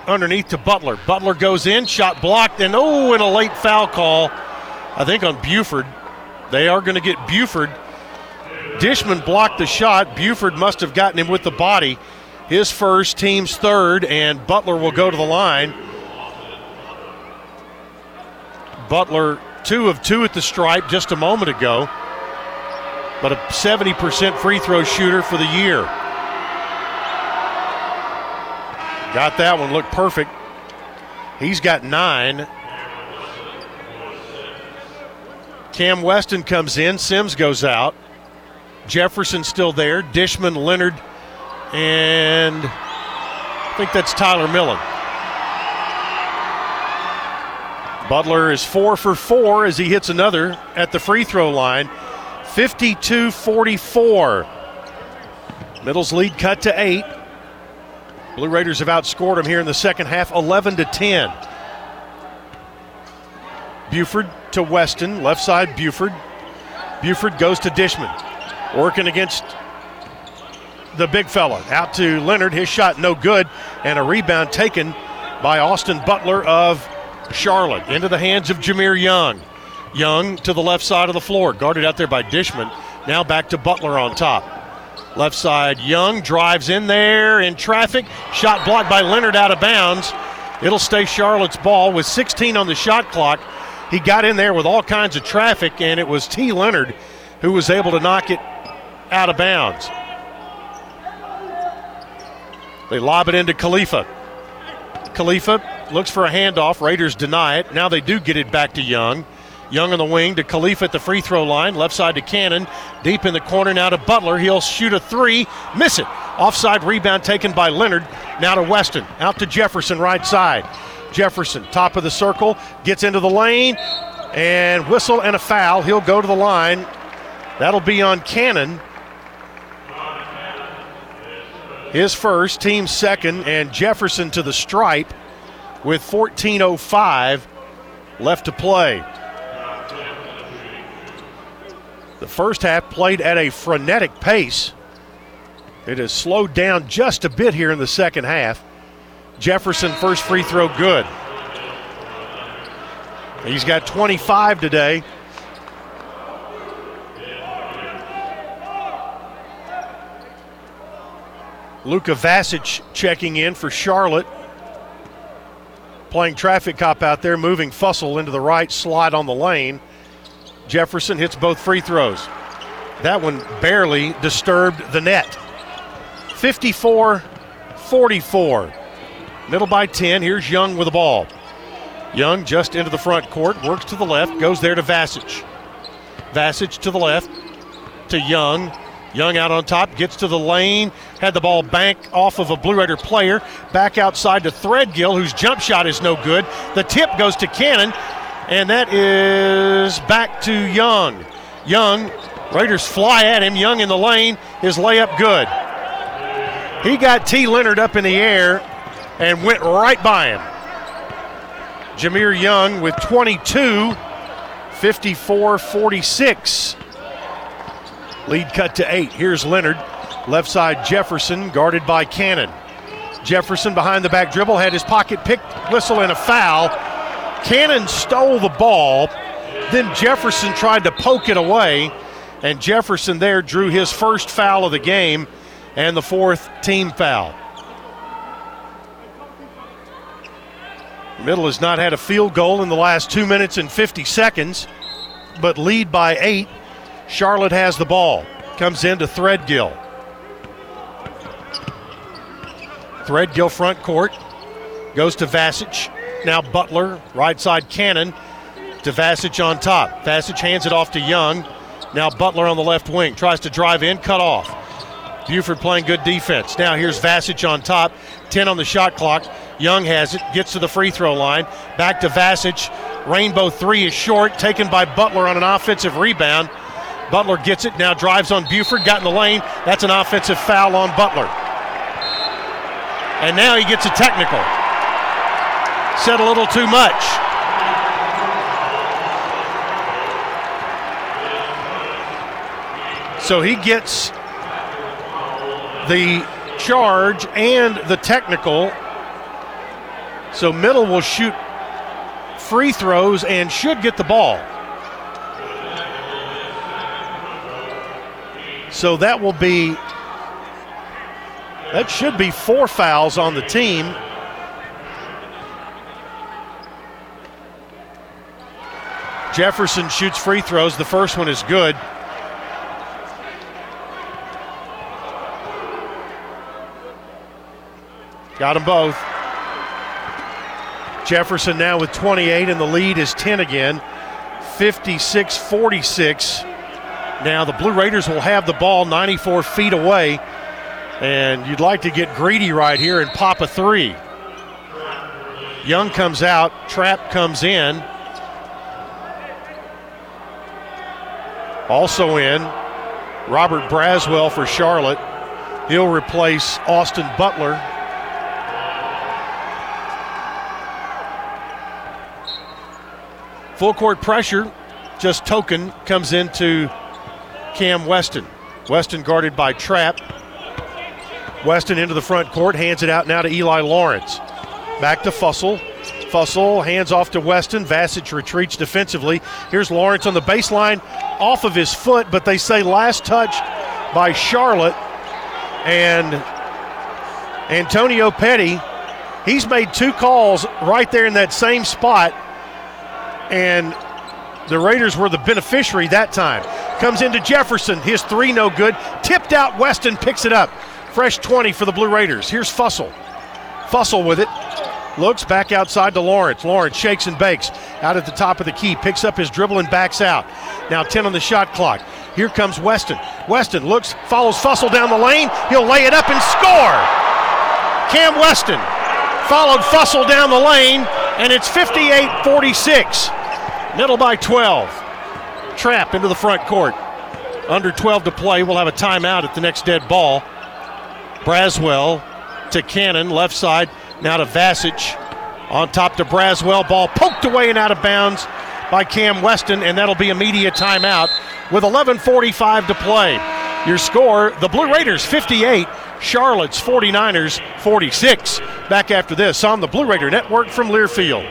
underneath to Butler. Butler goes in, shot blocked, and oh, and a late foul call, I think on Buford. They are going to get Buford. Dishman blocked the shot. Buford must have gotten him with the body. His first, team's third, and Butler will go to the line. Butler two of two at the stripe just a moment ago, but a 70% free throw shooter for the year. Got that one, looked perfect. He's got nine. Cam Weston comes in. Sims goes out. Jefferson still there. Dishman, Leonard, and I think that's Tyler Millen. Butler is four for four as he hits another at the free throw line. 52 44. Middle's lead cut to eight. Blue Raiders have outscored them here in the second half 11 to 10. Buford to Weston, left side Buford. Buford goes to Dishman, working against the big fella. Out to Leonard, his shot no good, and a rebound taken by Austin Butler of Charlotte into the hands of Jahmir Young. Young to the left side of the floor, guarded out there by Dishman. Now back to Butler on top. Left side, Young drives in there in traffic. Shot blocked by Leonard out of bounds. It'll stay Charlotte's ball with 16 on the shot clock. He got in there with all kinds of traffic, and it was T. Leonard who was able to knock it out of bounds. They lob it into Khalifa. Khalifa looks for a handoff. Raiders deny it. Now they do get it back to Young. Young on the wing to Khalifa at the free throw line. Left side to Cannon. Deep in the corner now to Butler. He'll shoot a three. Miss it. Offside rebound taken by Leonard. Now to Weston. Out to Jefferson, right side. Jefferson, top of the circle, gets into the lane, and whistle and a foul. He'll go to the line. That'll be on Cannon. His first, team second, and Jefferson to the stripe with 14.05 left to play. The first half played at a frenetic pace. It has slowed down just a bit here in the second half. Jefferson, first free throw, good. He's got 25 today. Luka Vasic checking in for Charlotte. Playing traffic cop out there, moving Fussell into the right slot on the lane. Jefferson hits both free throws. That one barely disturbed the net. 54 44. Middle by 10. Here's Young with the ball. Young just into the front court, works to the left, goes there to Vasic. Vasic to the left to Young. Young out on top, gets to the lane, had the ball bank off of a Blue Raider player, back outside to Threadgill, whose jump shot is no good. The tip goes to Cannon, and that is back to Young. Young, Raiders fly at him. Young in the lane, his layup good. He got T. Leonard up in the air and went right by him. Jahmir Young with 22, 54 46. Lead cut to eight. Here's Leonard. Left side, Jefferson, guarded by Cannon. Jefferson behind the back dribble, had his pocket picked, whistle, and a foul. Cannon stole the ball. Then Jefferson tried to poke it away, and Jefferson there drew his first foul of the game and the fourth team foul. Middle has not had a field goal in the last two minutes and 50 seconds, but lead by eight. Charlotte has the ball. Comes into Threadgill. Threadgill front court. Goes to Vasic. Now Butler, right side Cannon to Vasic on top. Vasic hands it off to Young. Now Butler on the left wing. Tries to drive in, cut off. Buford playing good defense. Now here's Vasic on top. 10 on the shot clock. Young has it, gets to the free throw line. Back to Vasic. Rainbow three is short, taken by Butler on an offensive rebound. Butler gets it, now drives on Buford, got in the lane. That's an offensive foul on Butler. And now he gets a technical. Said a little too much. So he gets the charge and the technical. So Middle will shoot free throws and should get the ball. So that will be that should be four fouls on the team. Jefferson shoots free throws. The first one is good. Got them both. Jefferson now with 28, and the lead is 10 again. 56 46. Now the Blue Raiders will have the ball 94 feet away, and you'd like to get greedy right here and pop a three. Young comes out, Trapp comes in. Also in, Robert Braswell for Charlotte. He'll replace Austin Butler. Full court pressure, just token, comes into Cam Weston. Weston guarded by Trapp. Weston into the front court, hands it out now to Eli Lawrence. Back to Fussell. Fussell hands off to Weston. Vasich retreats defensively. Here's Lawrence on the baseline, off of his foot, but they say last touch by Charlotte. And Antonio Petty, he's made two calls right there in that same spot. And the Raiders were the beneficiary that time. Comes into Jefferson. His three no good. Tipped out. Weston picks it up. Fresh 20 for the Blue Raiders. Here's Fussell. Fussell with it. Looks back outside to Lawrence. Lawrence shakes and bakes out at the top of the key. Picks up his dribble and backs out. Now 10 on the shot clock. Here comes Weston. Weston looks, follows Fussell down the lane. He'll lay it up and score. Cam Weston followed Fussell down the lane, and it's 58 46. Middle by 12. Trapp into the front court. Under 12 to play. We'll have a timeout at the next dead ball. Braswell to Cannon, left side. Now to Vasich. On top to Braswell. Ball poked away and out of bounds by Cam Weston, and that'll be immediate timeout with 11.45 to play. Your score the Blue Raiders 58, Charlotte's 49ers 46. Back after this on the Blue Raider Network from Learfield.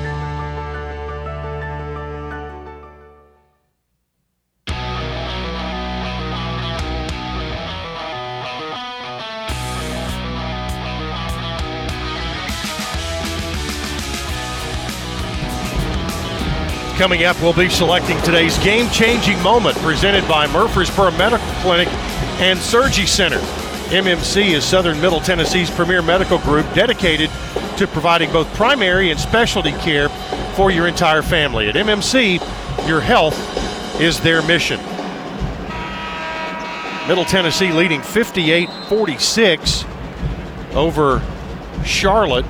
Coming up, we'll be selecting today's game changing moment presented by Murfreesboro Medical Clinic and Surgery Center. MMC is Southern Middle Tennessee's premier medical group dedicated to providing both primary and specialty care for your entire family. At MMC, your health is their mission. Middle Tennessee leading 58 46 over Charlotte.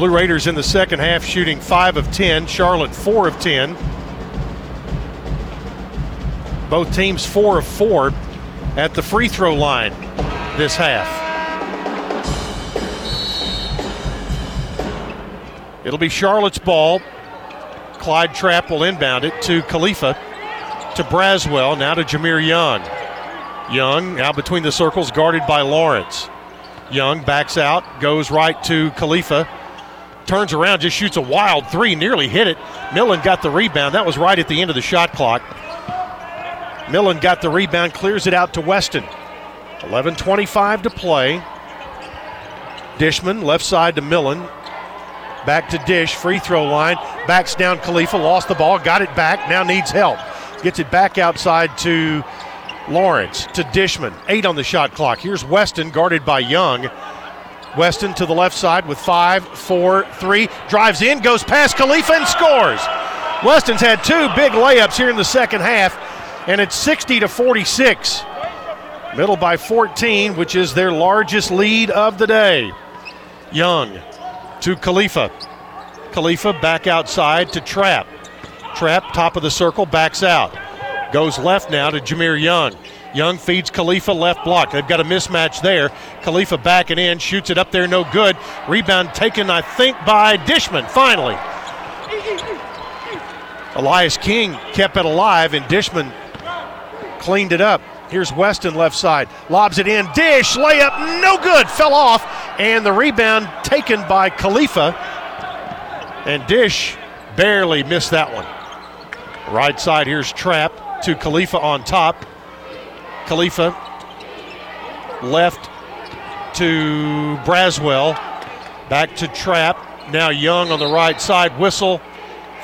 Blue Raiders in the second half shooting 5 of 10, Charlotte 4 of 10. Both teams 4 of 4 at the free throw line this half. It'll be Charlotte's ball. Clyde Trapp will inbound it to Khalifa, to Braswell, now to Jahmir Young. Young out between the circles, guarded by Lawrence. Young backs out, goes right to Khalifa turns around, just shoots a wild three, nearly hit it. Millen got the rebound. That was right at the end of the shot clock. Millen got the rebound, clears it out to Weston. 11.25 to play. Dishman, left side to Millen. Back to Dish, free throw line. Backs down Khalifa, lost the ball, got it back, now needs help. Gets it back outside to Lawrence to Dishman. Eight on the shot clock. Here's Weston guarded by Young. Weston to the left side with five, four, three. Drives in, goes past Khalifa and scores. Weston's had two big layups here in the second half, and it's 60 to 46. Middle by 14, which is their largest lead of the day. Young to Khalifa. Khalifa back outside to Trapp. Trapp, top of the circle, backs out. Goes left now to Jahmir Young. Young feeds Khalifa left block. They've got a mismatch there. Khalifa backing in, shoots it up there, no good. Rebound taken, I think, by Dishman, finally. Elias King kept it alive, and Dishman cleaned it up. Here's Weston left side. Lobs it in. Dish, layup, no good. Fell off. And the rebound taken by Khalifa. And Dish barely missed that one. Right side, here's Trap to Khalifa on top. Khalifa left to Braswell. Back to Trapp. Now Young on the right side. Whistle.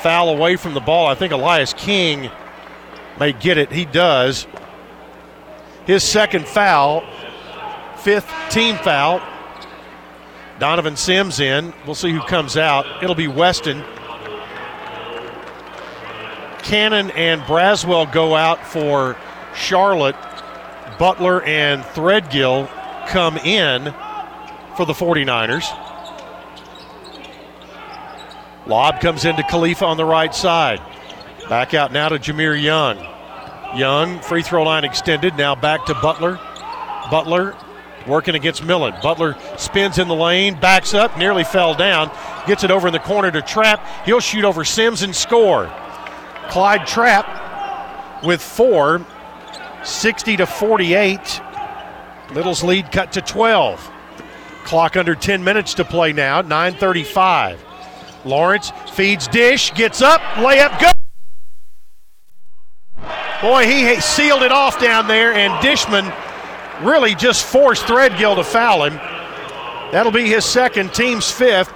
Foul away from the ball. I think Elias King may get it. He does. His second foul, fifth team foul. Donovan Sims in. We'll see who comes out. It'll be Weston. Cannon and Braswell go out for Charlotte. Butler and Threadgill come in for the 49ers. Lob comes into Khalifa on the right side. Back out now to Jahmir Young. Young, free throw line extended. Now back to Butler. Butler working against Millen. Butler spins in the lane, backs up, nearly fell down, gets it over in the corner to Trapp. He'll shoot over Sims and score. Clyde Trapp with four, 60 to 48. Middle's lead cut to 12. Clock under 10 minutes to play now, 935. Lawrence feeds Dish, gets up, layup, go. Boy, he sealed it off down there, and Dishman really just forced Threadgill to foul him. That'll be his second, team's fifth.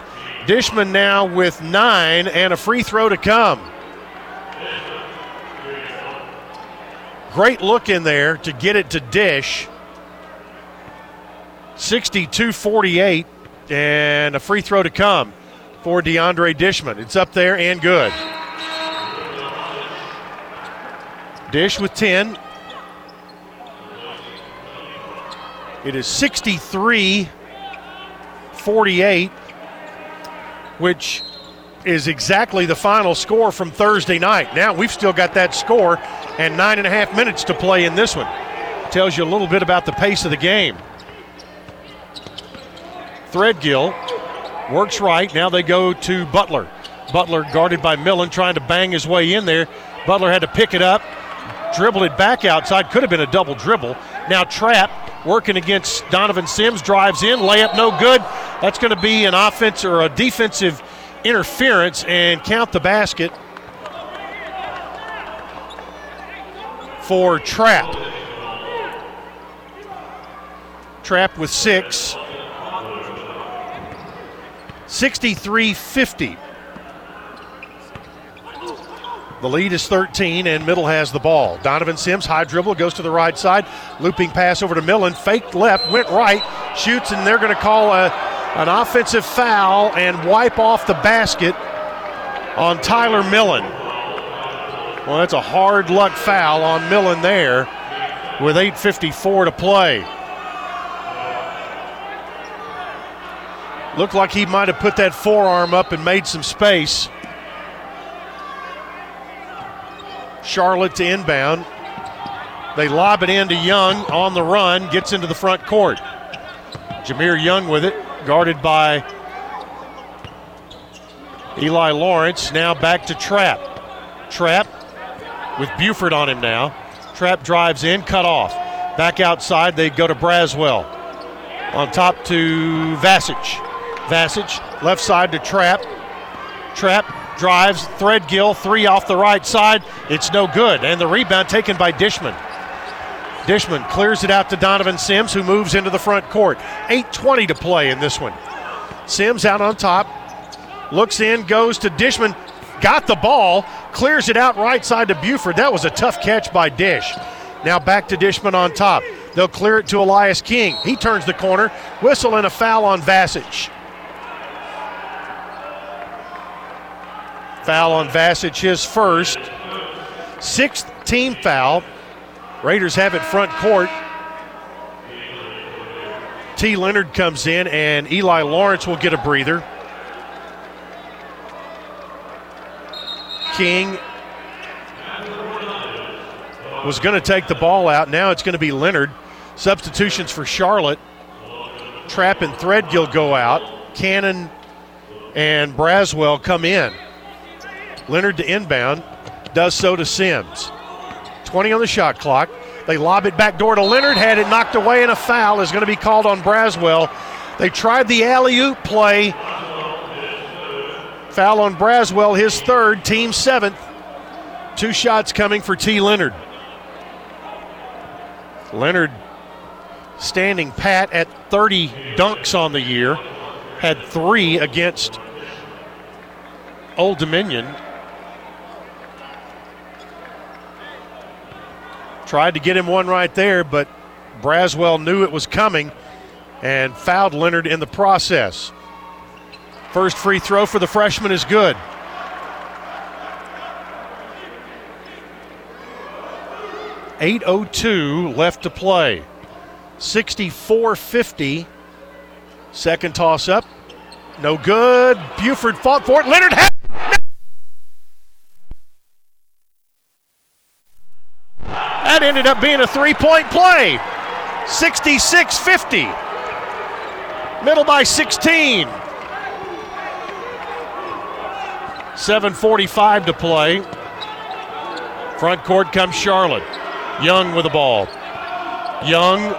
Dishman now with nine and a free throw to come. Great look in there to get it to Dish. 62 48, and a free throw to come for DeAndre Dishman. It's up there and good. Dish with 10. It is 63 48, which is exactly the final score from Thursday night. Now we've still got that score and nine and a half minutes to play in this one. Tells you a little bit about the pace of the game. Threadgill works right. Now they go to Butler. Butler guarded by Millen, trying to bang his way in there. Butler had to pick it up, dribble it back outside. Could have been a double dribble. Now Trapp working against Donovan Sims, drives in, layup no good. That's going to be an offense or a defensive interference and count the basket for Trapp. Trapp with six. 63 50. The lead is 13, and Middle has the ball. Donovan Sims, high dribble, goes to the right side. Looping pass over to Millen. Faked left, went right, shoots, and they're going to call a, an offensive foul and wipe off the basket on Tyler Millen. Well, that's a hard luck foul on Millen there with 8.54 to play. Looked like he might have put that forearm up and made some space. Charlotte to inbound. They lob it in to Young on the run, gets into the front court. Jahmir Young with it, guarded by Eli Lawrence. Now back to Trapp. Trapp with Buford on him now. Trapp drives in, cut off. Back outside, they go to Braswell. On top to Vasich. Vasich, left side to Trapp. Trapp drives, Threadgill, three off the right side. It's no good. And the rebound taken by Dishman. Dishman clears it out to Donovan Sims, who moves into the front court. 8.20 to play in this one. Sims out on top, looks in, goes to Dishman, got the ball, clears it out right side to Buford. That was a tough catch by Dish. Now back to Dishman on top. They'll clear it to Elias King. He turns the corner. Whistle and a foul on Vasich. Foul on Vasich, his first. Sixth team foul. Raiders have it front court. T. Leonard comes in, and Eli Lawrence will get a breather. King was going to take the ball out. Now it's going to be Leonard. Substitutions for Charlotte. Trapp and Threadgill go out. Cannon and Braswell come in. Leonard to inbound, does so to Sims. 20 on the shot clock. They lob it back door to Leonard, had it knocked away, and a foul is going to be called on Braswell. They tried the alley oop play. Foul on Braswell, his third, team seventh. Two shots coming for T. Leonard. Leonard standing pat at 30 dunks on the year, had three against Old Dominion. Tried to get him one right there, but Braswell knew it was coming and fouled Leonard in the process. First free throw for the freshman is good. Eight oh two left to play. 64-50. Second toss up. No good. Buford fought for it. Leonard had That ended up being a three point play. 66 50. Middle by 16. 7.45 to play. Front court comes Charlotte. Young with the ball. Young,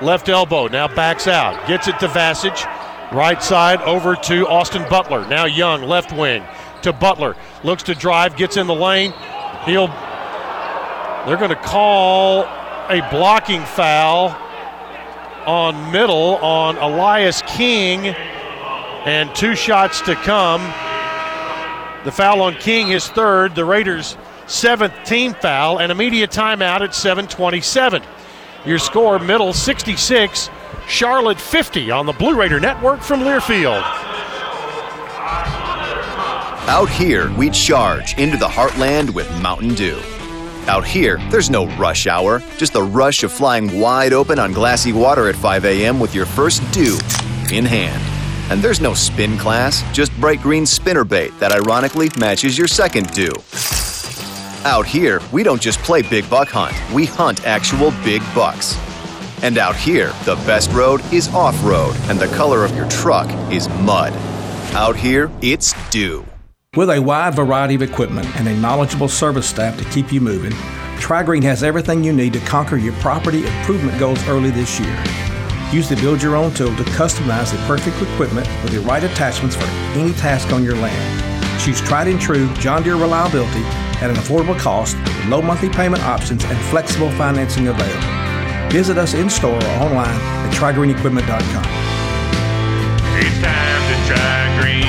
left elbow, now backs out. Gets it to Vasich. Right side over to Austin Butler. Now Young, left wing to Butler. Looks to drive, gets in the lane. He'll they're going to call a blocking foul on middle on Elias King, and two shots to come. The foul on King, his third. The Raiders' seventh team foul, and immediate timeout at 7:27. Your score: middle 66, Charlotte 50 on the Blue Raider Network from Learfield. Out here, we charge into the heartland with Mountain Dew. Out here, there's no rush hour, just the rush of flying wide open on glassy water at 5 a.m. with your first dew in hand. And there's no spin class, just bright green spinnerbait that ironically matches your second dew. Out here, we don't just play big buck hunt, we hunt actual big bucks. And out here, the best road is off road, and the color of your truck is mud. Out here, it's dew. With a wide variety of equipment and a knowledgeable service staff to keep you moving, TriGreen has everything you need to conquer your property improvement goals early this year. Use the Build Your Own tool to customize the perfect equipment with the right attachments for any task on your land. Choose tried and true John Deere reliability at an affordable cost, low monthly payment options and flexible financing available. Visit us in store or online at TriGreenEquipment.com. It's time to try green.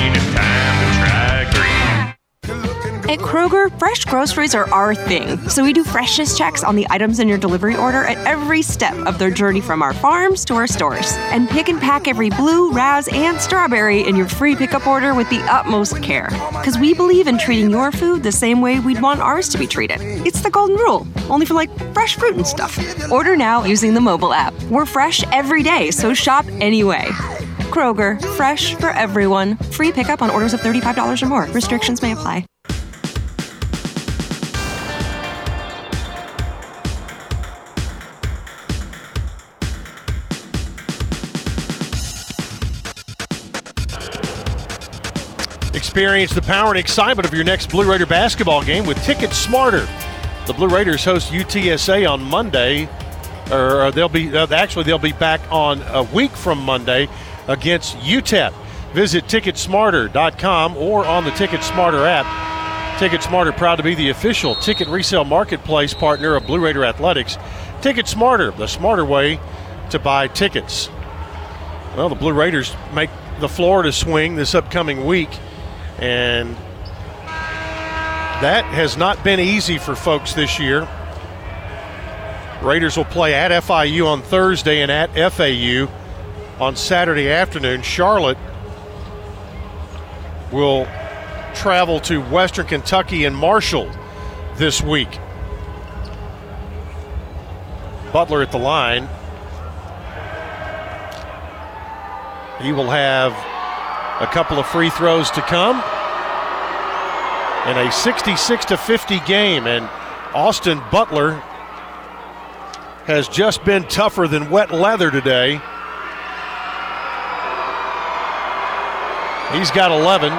At Kroger, fresh groceries are our thing, so we do freshness checks on the items in your delivery order at every step of their journey from our farms to our stores. And pick and pack every blue, raz, and strawberry in your free pickup order with the utmost care. Because we believe in treating your food the same way we'd want ours to be treated. It's the golden rule, only for like fresh fruit and stuff. Order now using the mobile app. We're fresh every day, so shop anyway. Kroger, fresh for everyone. Free pickup on orders of $35 or more. Restrictions may apply. Experience the power and excitement of your next Blue Raider basketball game with Ticket Smarter. The Blue Raiders host UTSA on Monday, or they'll be uh, actually they'll be back on a week from Monday against UTEP. Visit Ticketsmarter.com or on the Ticket Smarter app. Ticket Smarter proud to be the official ticket resale marketplace partner of Blue Raider Athletics. Ticket Smarter, the smarter way to buy tickets. Well, the Blue Raiders make the Florida swing this upcoming week, and that has not been easy for folks this year. Raiders will play at FIU on Thursday and at FAU on Saturday afternoon. Charlotte will travel to Western Kentucky and Marshall this week. Butler at the line. He will have a couple of free throws to come in a 66 to 50 game and Austin Butler has just been tougher than wet leather today. He's got 11.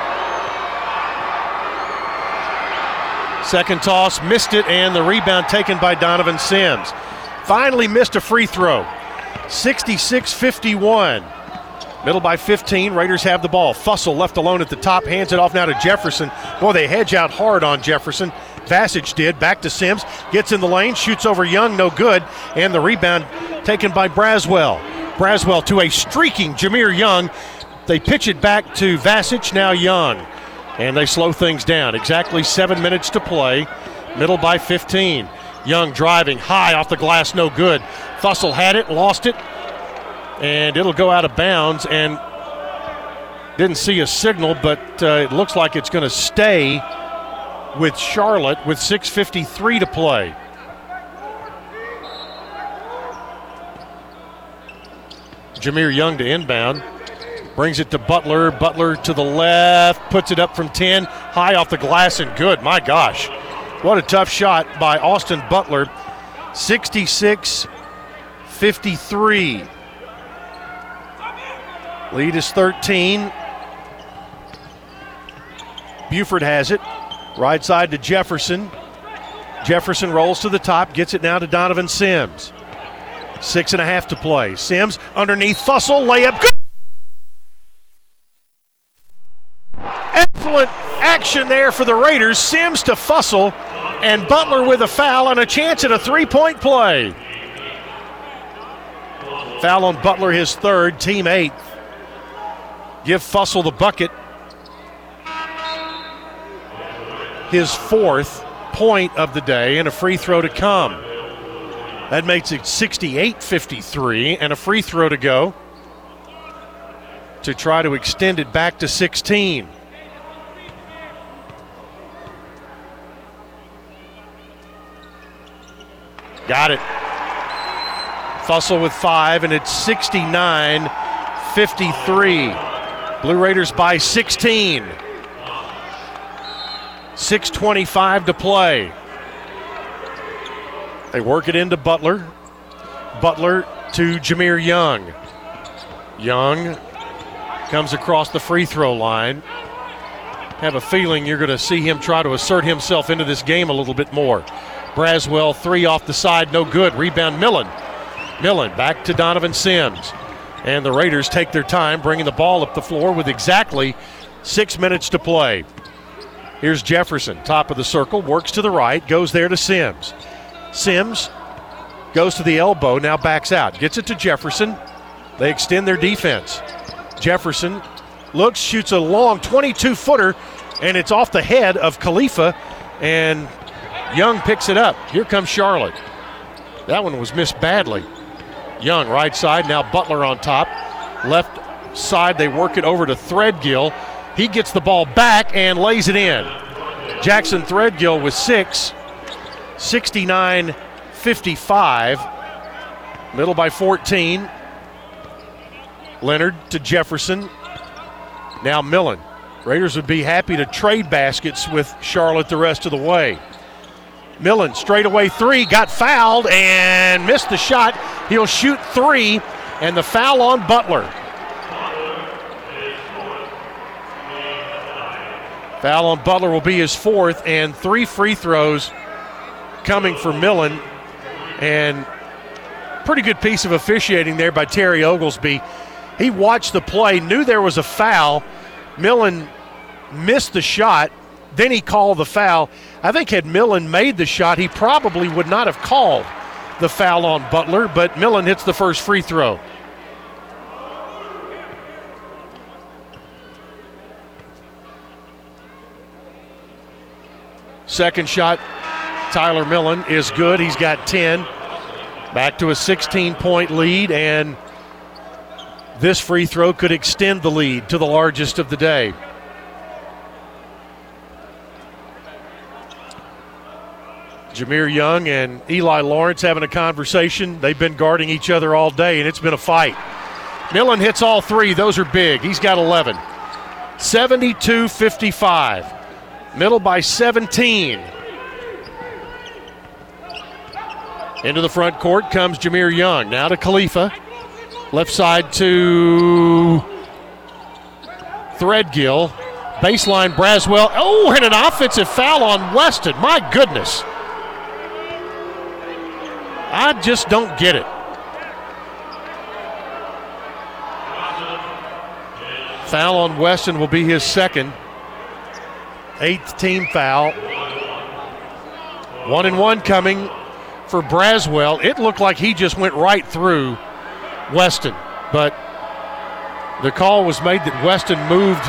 Second toss, missed it, and the rebound taken by Donovan Sims. Finally missed a free throw. 66 51. Middle by 15. Raiders have the ball. Fussell left alone at the top. Hands it off now to Jefferson. Boy, they hedge out hard on Jefferson. Vasich did. Back to Sims. Gets in the lane. Shoots over Young. No good. And the rebound taken by Braswell. Braswell to a streaking Jahmir Young. They pitch it back to Vasich. Now Young. And they slow things down. Exactly seven minutes to play. Middle by 15. Young driving high off the glass. No good. Fussell had it. Lost it and it'll go out of bounds. And didn't see a signal, but uh, it looks like it's going to stay with Charlotte with 6:53 to play. Jahmir Young to inbound. Brings it to Butler. Butler to the left. Puts it up from 10. High off the glass and good. My gosh. What a tough shot by Austin Butler. 66 53. Lead is 13. Buford has it. Right side to Jefferson. Jefferson rolls to the top, gets it now to Donovan Sims. Six and a half to play. Sims underneath Fussell, layup. Good. Excellent action there for the Raiders. Sims to Fussell, and Butler with a foul and a chance at a three point play. Foul on Butler, his third, team eighth give Fussell the bucket. His fourth point of the day and a free throw to come. That makes it 68 53 and a free throw to go to try to extend it back to 16. Got it. Fussell with five, and it's 69 53. Blue Raiders by 16. 6.25 to play. They work it into Butler. Butler to Jahmir Young. Young comes across the free throw line. Have a feeling you're going to see him try to assert himself into this game a little bit more. Braswell, three off the side, no good. Rebound, Millen. Millen back to Donovan Sims. And the Raiders take their time bringing the ball up the floor with exactly six minutes to play. Here's Jefferson, top of the circle, works to the right, goes there to Sims. Sims goes to the elbow, now backs out, gets it to Jefferson. They extend their defense. Jefferson looks, shoots a long 22 footer, and it's off the head of Khalifa, and Young picks it up. Here comes Charlotte. That one was missed badly. Young, right side. Now Butler on top. Left side, they work it over to Threadgill. He gets the ball back and lays it in. Jackson Threadgill with six. 69 55. Middle by 14. Leonard to Jefferson. Now Millen. Raiders would be happy to trade baskets with Charlotte the rest of the way. Millen straight away three, got fouled and missed the shot. He'll shoot three, and the foul on Butler. Foul on Butler will be his fourth, and three free throws coming for Millen. And pretty good piece of officiating there by Terry Oglesby. He watched the play, knew there was a foul. Millen missed the shot, then he called the foul. I think had Millen made the shot, he probably would not have called the foul on Butler, but Millen hits the first free throw. Second shot, Tyler Millen is good. He's got 10. Back to a 16 point lead, and this free throw could extend the lead to the largest of the day. Jahmir Young and Eli Lawrence having a conversation. They've been guarding each other all day, and it's been a fight. Millen hits all three. Those are big. He's got 11. 72 55. Middle by 17. Into the front court comes Jahmir Young. Now to Khalifa. Left side to Threadgill. Baseline Braswell. Oh, and an offensive foul on Weston. My goodness. I just don't get it. Foul on Weston will be his second. Eighth team foul. One and one coming for Braswell. It looked like he just went right through Weston, but the call was made that Weston moved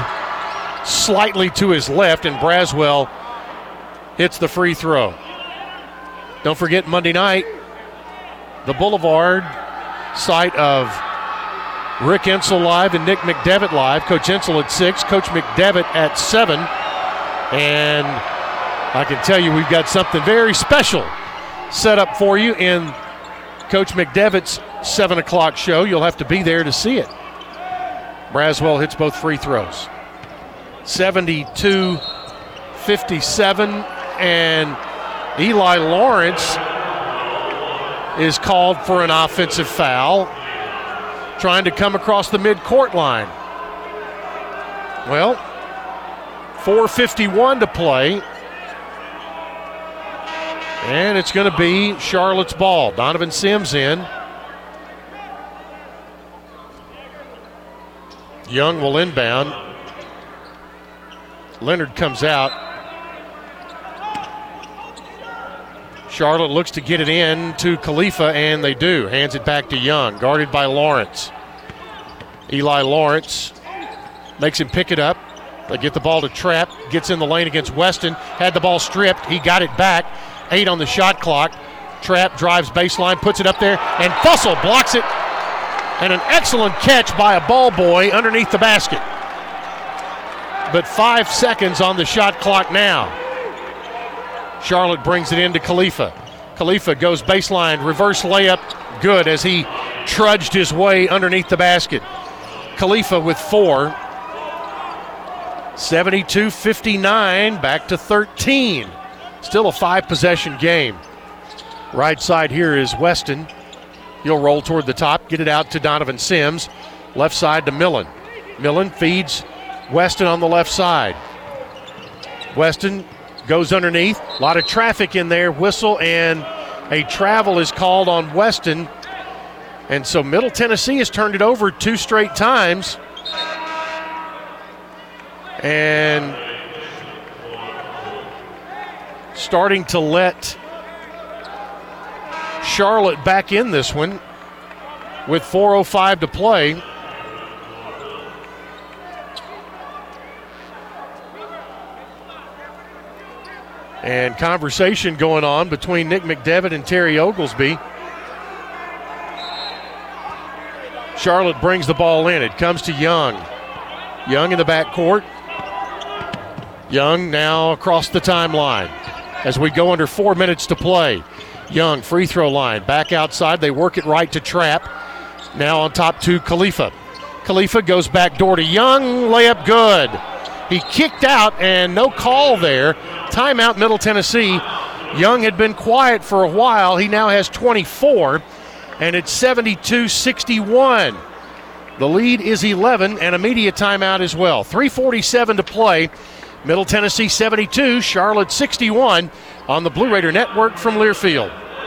slightly to his left, and Braswell hits the free throw. Don't forget Monday night, the Boulevard site of Rick Insell live and Nick McDevitt live. Coach Ensel at six, Coach McDevitt at seven. And I can tell you we've got something very special set up for you in Coach McDevitt's seven o'clock show. You'll have to be there to see it. Braswell hits both free throws. 72 57. And Eli Lawrence is called for an offensive foul, trying to come across the mid-court line. Well, 4.51 to play. And it's going to be Charlotte's ball. Donovan Sims in. Young will inbound. Leonard comes out. Charlotte looks to get it in to Khalifa, and they do. Hands it back to Young, guarded by Lawrence. Eli Lawrence makes him pick it up. They get the ball to Trapp, gets in the lane against Weston, had the ball stripped. He got it back. Eight on the shot clock. Trapp drives baseline, puts it up there, and Fussell blocks it. And an excellent catch by a ball boy underneath the basket. But five seconds on the shot clock now. Charlotte brings it into Khalifa. Khalifa goes baseline, reverse layup, good as he trudged his way underneath the basket. Khalifa with four. 72 59, back to 13. Still a five possession game. Right side here is Weston. He'll roll toward the top, get it out to Donovan Sims. Left side to Millen. Millen feeds Weston on the left side. Weston goes underneath. A lot of traffic in there. Whistle and a travel is called on Weston. And so Middle Tennessee has turned it over two straight times. And starting to let Charlotte back in this one with 4.05 to play. And conversation going on between Nick McDevitt and Terry Oglesby. Charlotte brings the ball in. It comes to Young. Young in the back court. Young now across the timeline as we go under four minutes to play. Young, free throw line, back outside. They work it right to Trapp. Now on top to Khalifa. Khalifa goes back door to Young, layup good. He kicked out and no call there. Timeout, Middle Tennessee. Young had been quiet for a while. He now has 24, and it's 72 61. The lead is 11 and a media timeout as well. 347 to play. Middle Tennessee 72, Charlotte 61 on the Blue Raider Network from Learfield.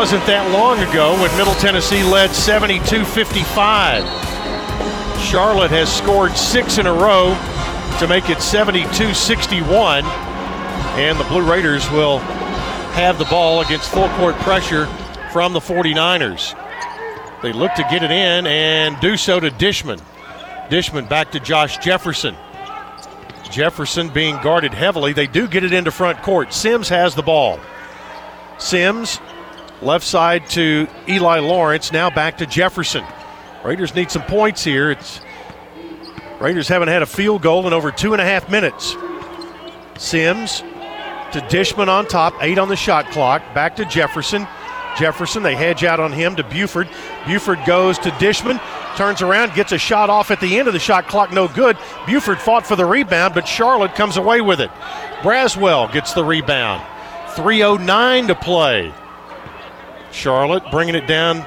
Wasn't that long ago when Middle Tennessee led 72 55. Charlotte has scored six in a row to make it 72 61. And the Blue Raiders will have the ball against full court pressure from the 49ers. They look to get it in and do so to Dishman. Dishman back to Josh Jefferson. Jefferson being guarded heavily. They do get it into front court. Sims has the ball. Sims Left side to Eli Lawrence. Now back to Jefferson. Raiders need some points here. It's Raiders haven't had a field goal in over two and a half minutes. Sims to Dishman on top, eight on the shot clock. Back to Jefferson. Jefferson, they hedge out on him to Buford. Buford goes to Dishman, turns around, gets a shot off at the end of the shot clock, no good. Buford fought for the rebound, but Charlotte comes away with it. Braswell gets the rebound. 3.09 to play. Charlotte bringing it down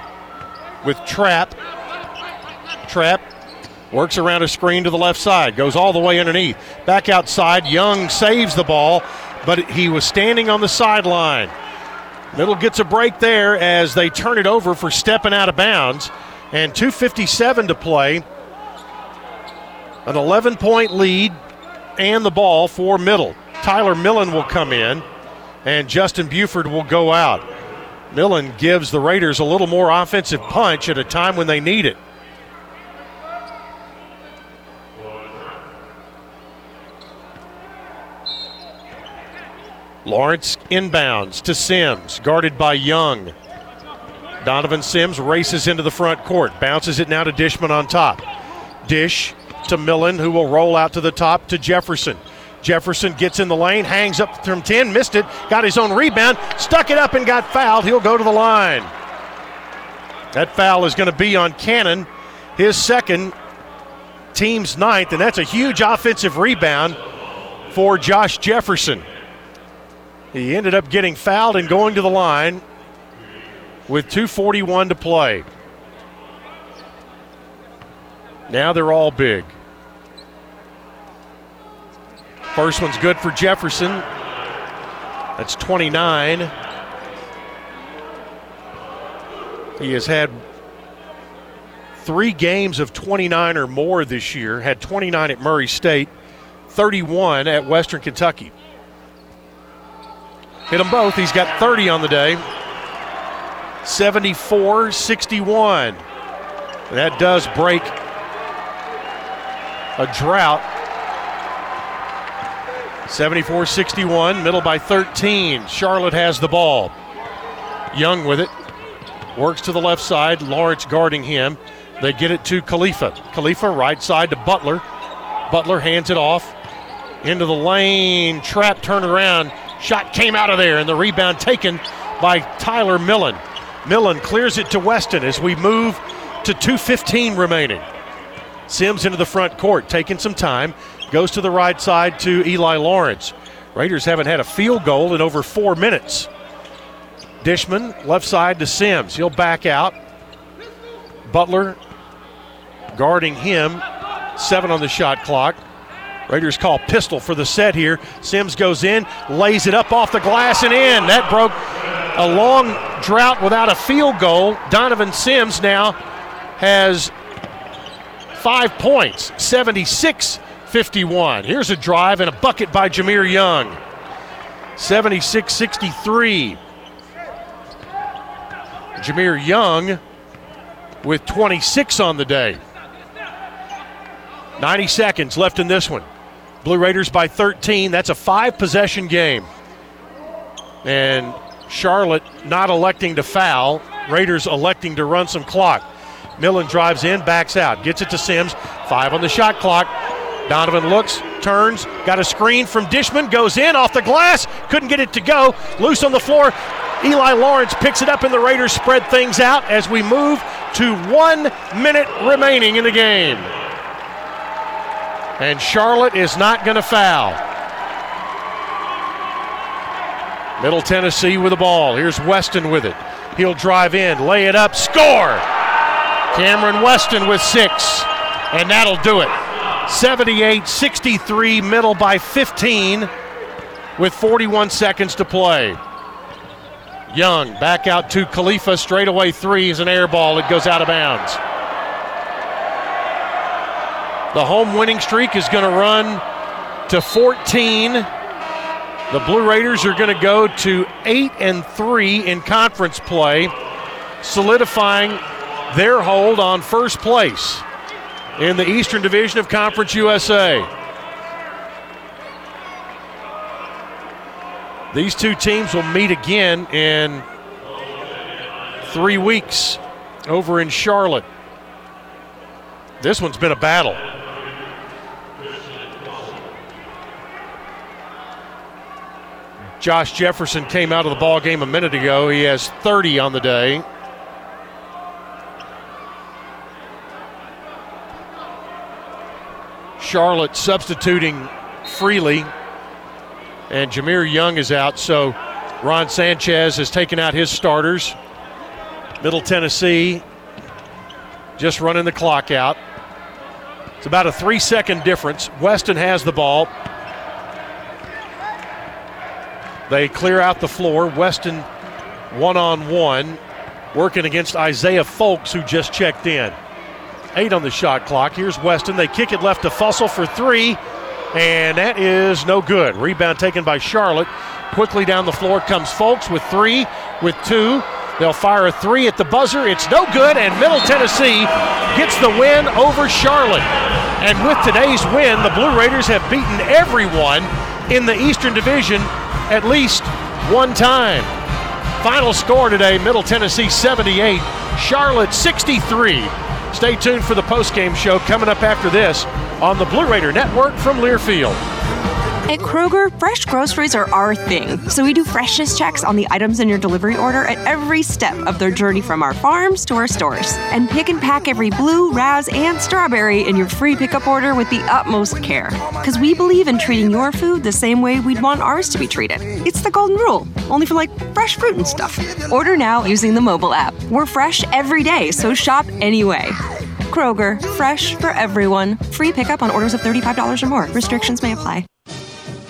with Trapp. Trapp works around a screen to the left side, goes all the way underneath. Back outside, Young saves the ball, but he was standing on the sideline. Middle gets a break there as they turn it over for stepping out of bounds. And 2.57 to play. An 11 point lead and the ball for Middle. Tyler Millen will come in, and Justin Buford will go out. Millen gives the Raiders a little more offensive punch at a time when they need it. Lawrence inbounds to Sims, guarded by Young. Donovan Sims races into the front court, bounces it now to Dishman on top. Dish to Millen, who will roll out to the top to Jefferson. Jefferson gets in the lane, hangs up from 10, missed it, got his own rebound, stuck it up and got fouled. He'll go to the line. That foul is going to be on Cannon, his second, team's ninth, and that's a huge offensive rebound for Josh Jefferson. He ended up getting fouled and going to the line with 2.41 to play. Now they're all big. First one's good for Jefferson. That's 29. He has had three games of 29 or more this year, had 29 at Murray State, 31 at Western Kentucky. Hit them both. He's got 30 on the day. 74 61. That does break a drought 74 61, middle by 13. Charlotte has the ball. Young with it. Works to the left side. Lawrence guarding him. They get it to Khalifa. Khalifa right side to Butler. Butler hands it off into the lane. Trapp turn around. Shot came out of there, and the rebound taken by Tyler Millen. Millen clears it to Weston as we move to 2.15 remaining. Sims into the front court, taking some time. Goes to the right side to Eli Lawrence. Raiders haven't had a field goal in over four minutes. Dishman, left side to Sims. He'll back out. Butler guarding him. Seven on the shot clock. Raiders call pistol for the set here. Sims goes in, lays it up off the glass and in. That broke a long drought without a field goal. Donovan Sims now has five points, 76 51. Here's a drive and a bucket by Jahmir Young. 76 63. Jahmir Young with 26 on the day. 90 seconds left in this one. Blue Raiders by 13. That's a five possession game. And Charlotte not electing to foul. Raiders electing to run some clock. Millen drives in, backs out, gets it to Sims. Five on the shot clock. Donovan looks, turns, got a screen from Dishman, goes in off the glass, couldn't get it to go. Loose on the floor. Eli Lawrence picks it up, and the Raiders spread things out as we move to one minute remaining in the game. And Charlotte is not going to foul. Middle Tennessee with the ball. Here's Weston with it. He'll drive in, lay it up, score. Cameron Weston with six, and that'll do it. 78 63, middle by 15 with 41 seconds to play. Young back out to Khalifa, straightaway three is an air ball. It goes out of bounds. The home winning streak is going to run to 14. The Blue Raiders are going to go to 8 and 3 in conference play, solidifying their hold on first place in the Eastern Division of Conference USA. These two teams will meet again in three weeks over in Charlotte. This one's been a battle. Josh Jefferson came out of the ball game a minute ago. He has 30 on the day. Charlotte substituting freely, and Jahmir Young is out. So Ron Sanchez has taken out his starters. Middle Tennessee just running the clock out. It's about a three second difference. Weston has the ball. They clear out the floor. Weston one on one, working against Isaiah Folkes, who just checked in. Eight on the shot clock. Here's Weston. They kick it left to Fussell for three, and that is no good. Rebound taken by Charlotte. Quickly down the floor comes Folkes with three, with two. They'll fire a three at the buzzer. It's no good, and Middle Tennessee gets the win over Charlotte. And with today's win, the Blue Raiders have beaten everyone in the Eastern Division at least one time. Final score today Middle Tennessee 78, Charlotte 63. Stay tuned for the postgame show coming up after this on the Blue Raider Network from Learfield. At Kroger, fresh groceries are our thing. So we do freshness checks on the items in your delivery order at every step of their journey from our farms to our stores. And pick and pack every blue, raz, and strawberry in your free pickup order with the utmost care. Because we believe in treating your food the same way we'd want ours to be treated. It's the golden rule, only for like fresh fruit and stuff. Order now using the mobile app. We're fresh every day, so shop anyway. Kroger, fresh for everyone. Free pickup on orders of $35 or more. Restrictions may apply.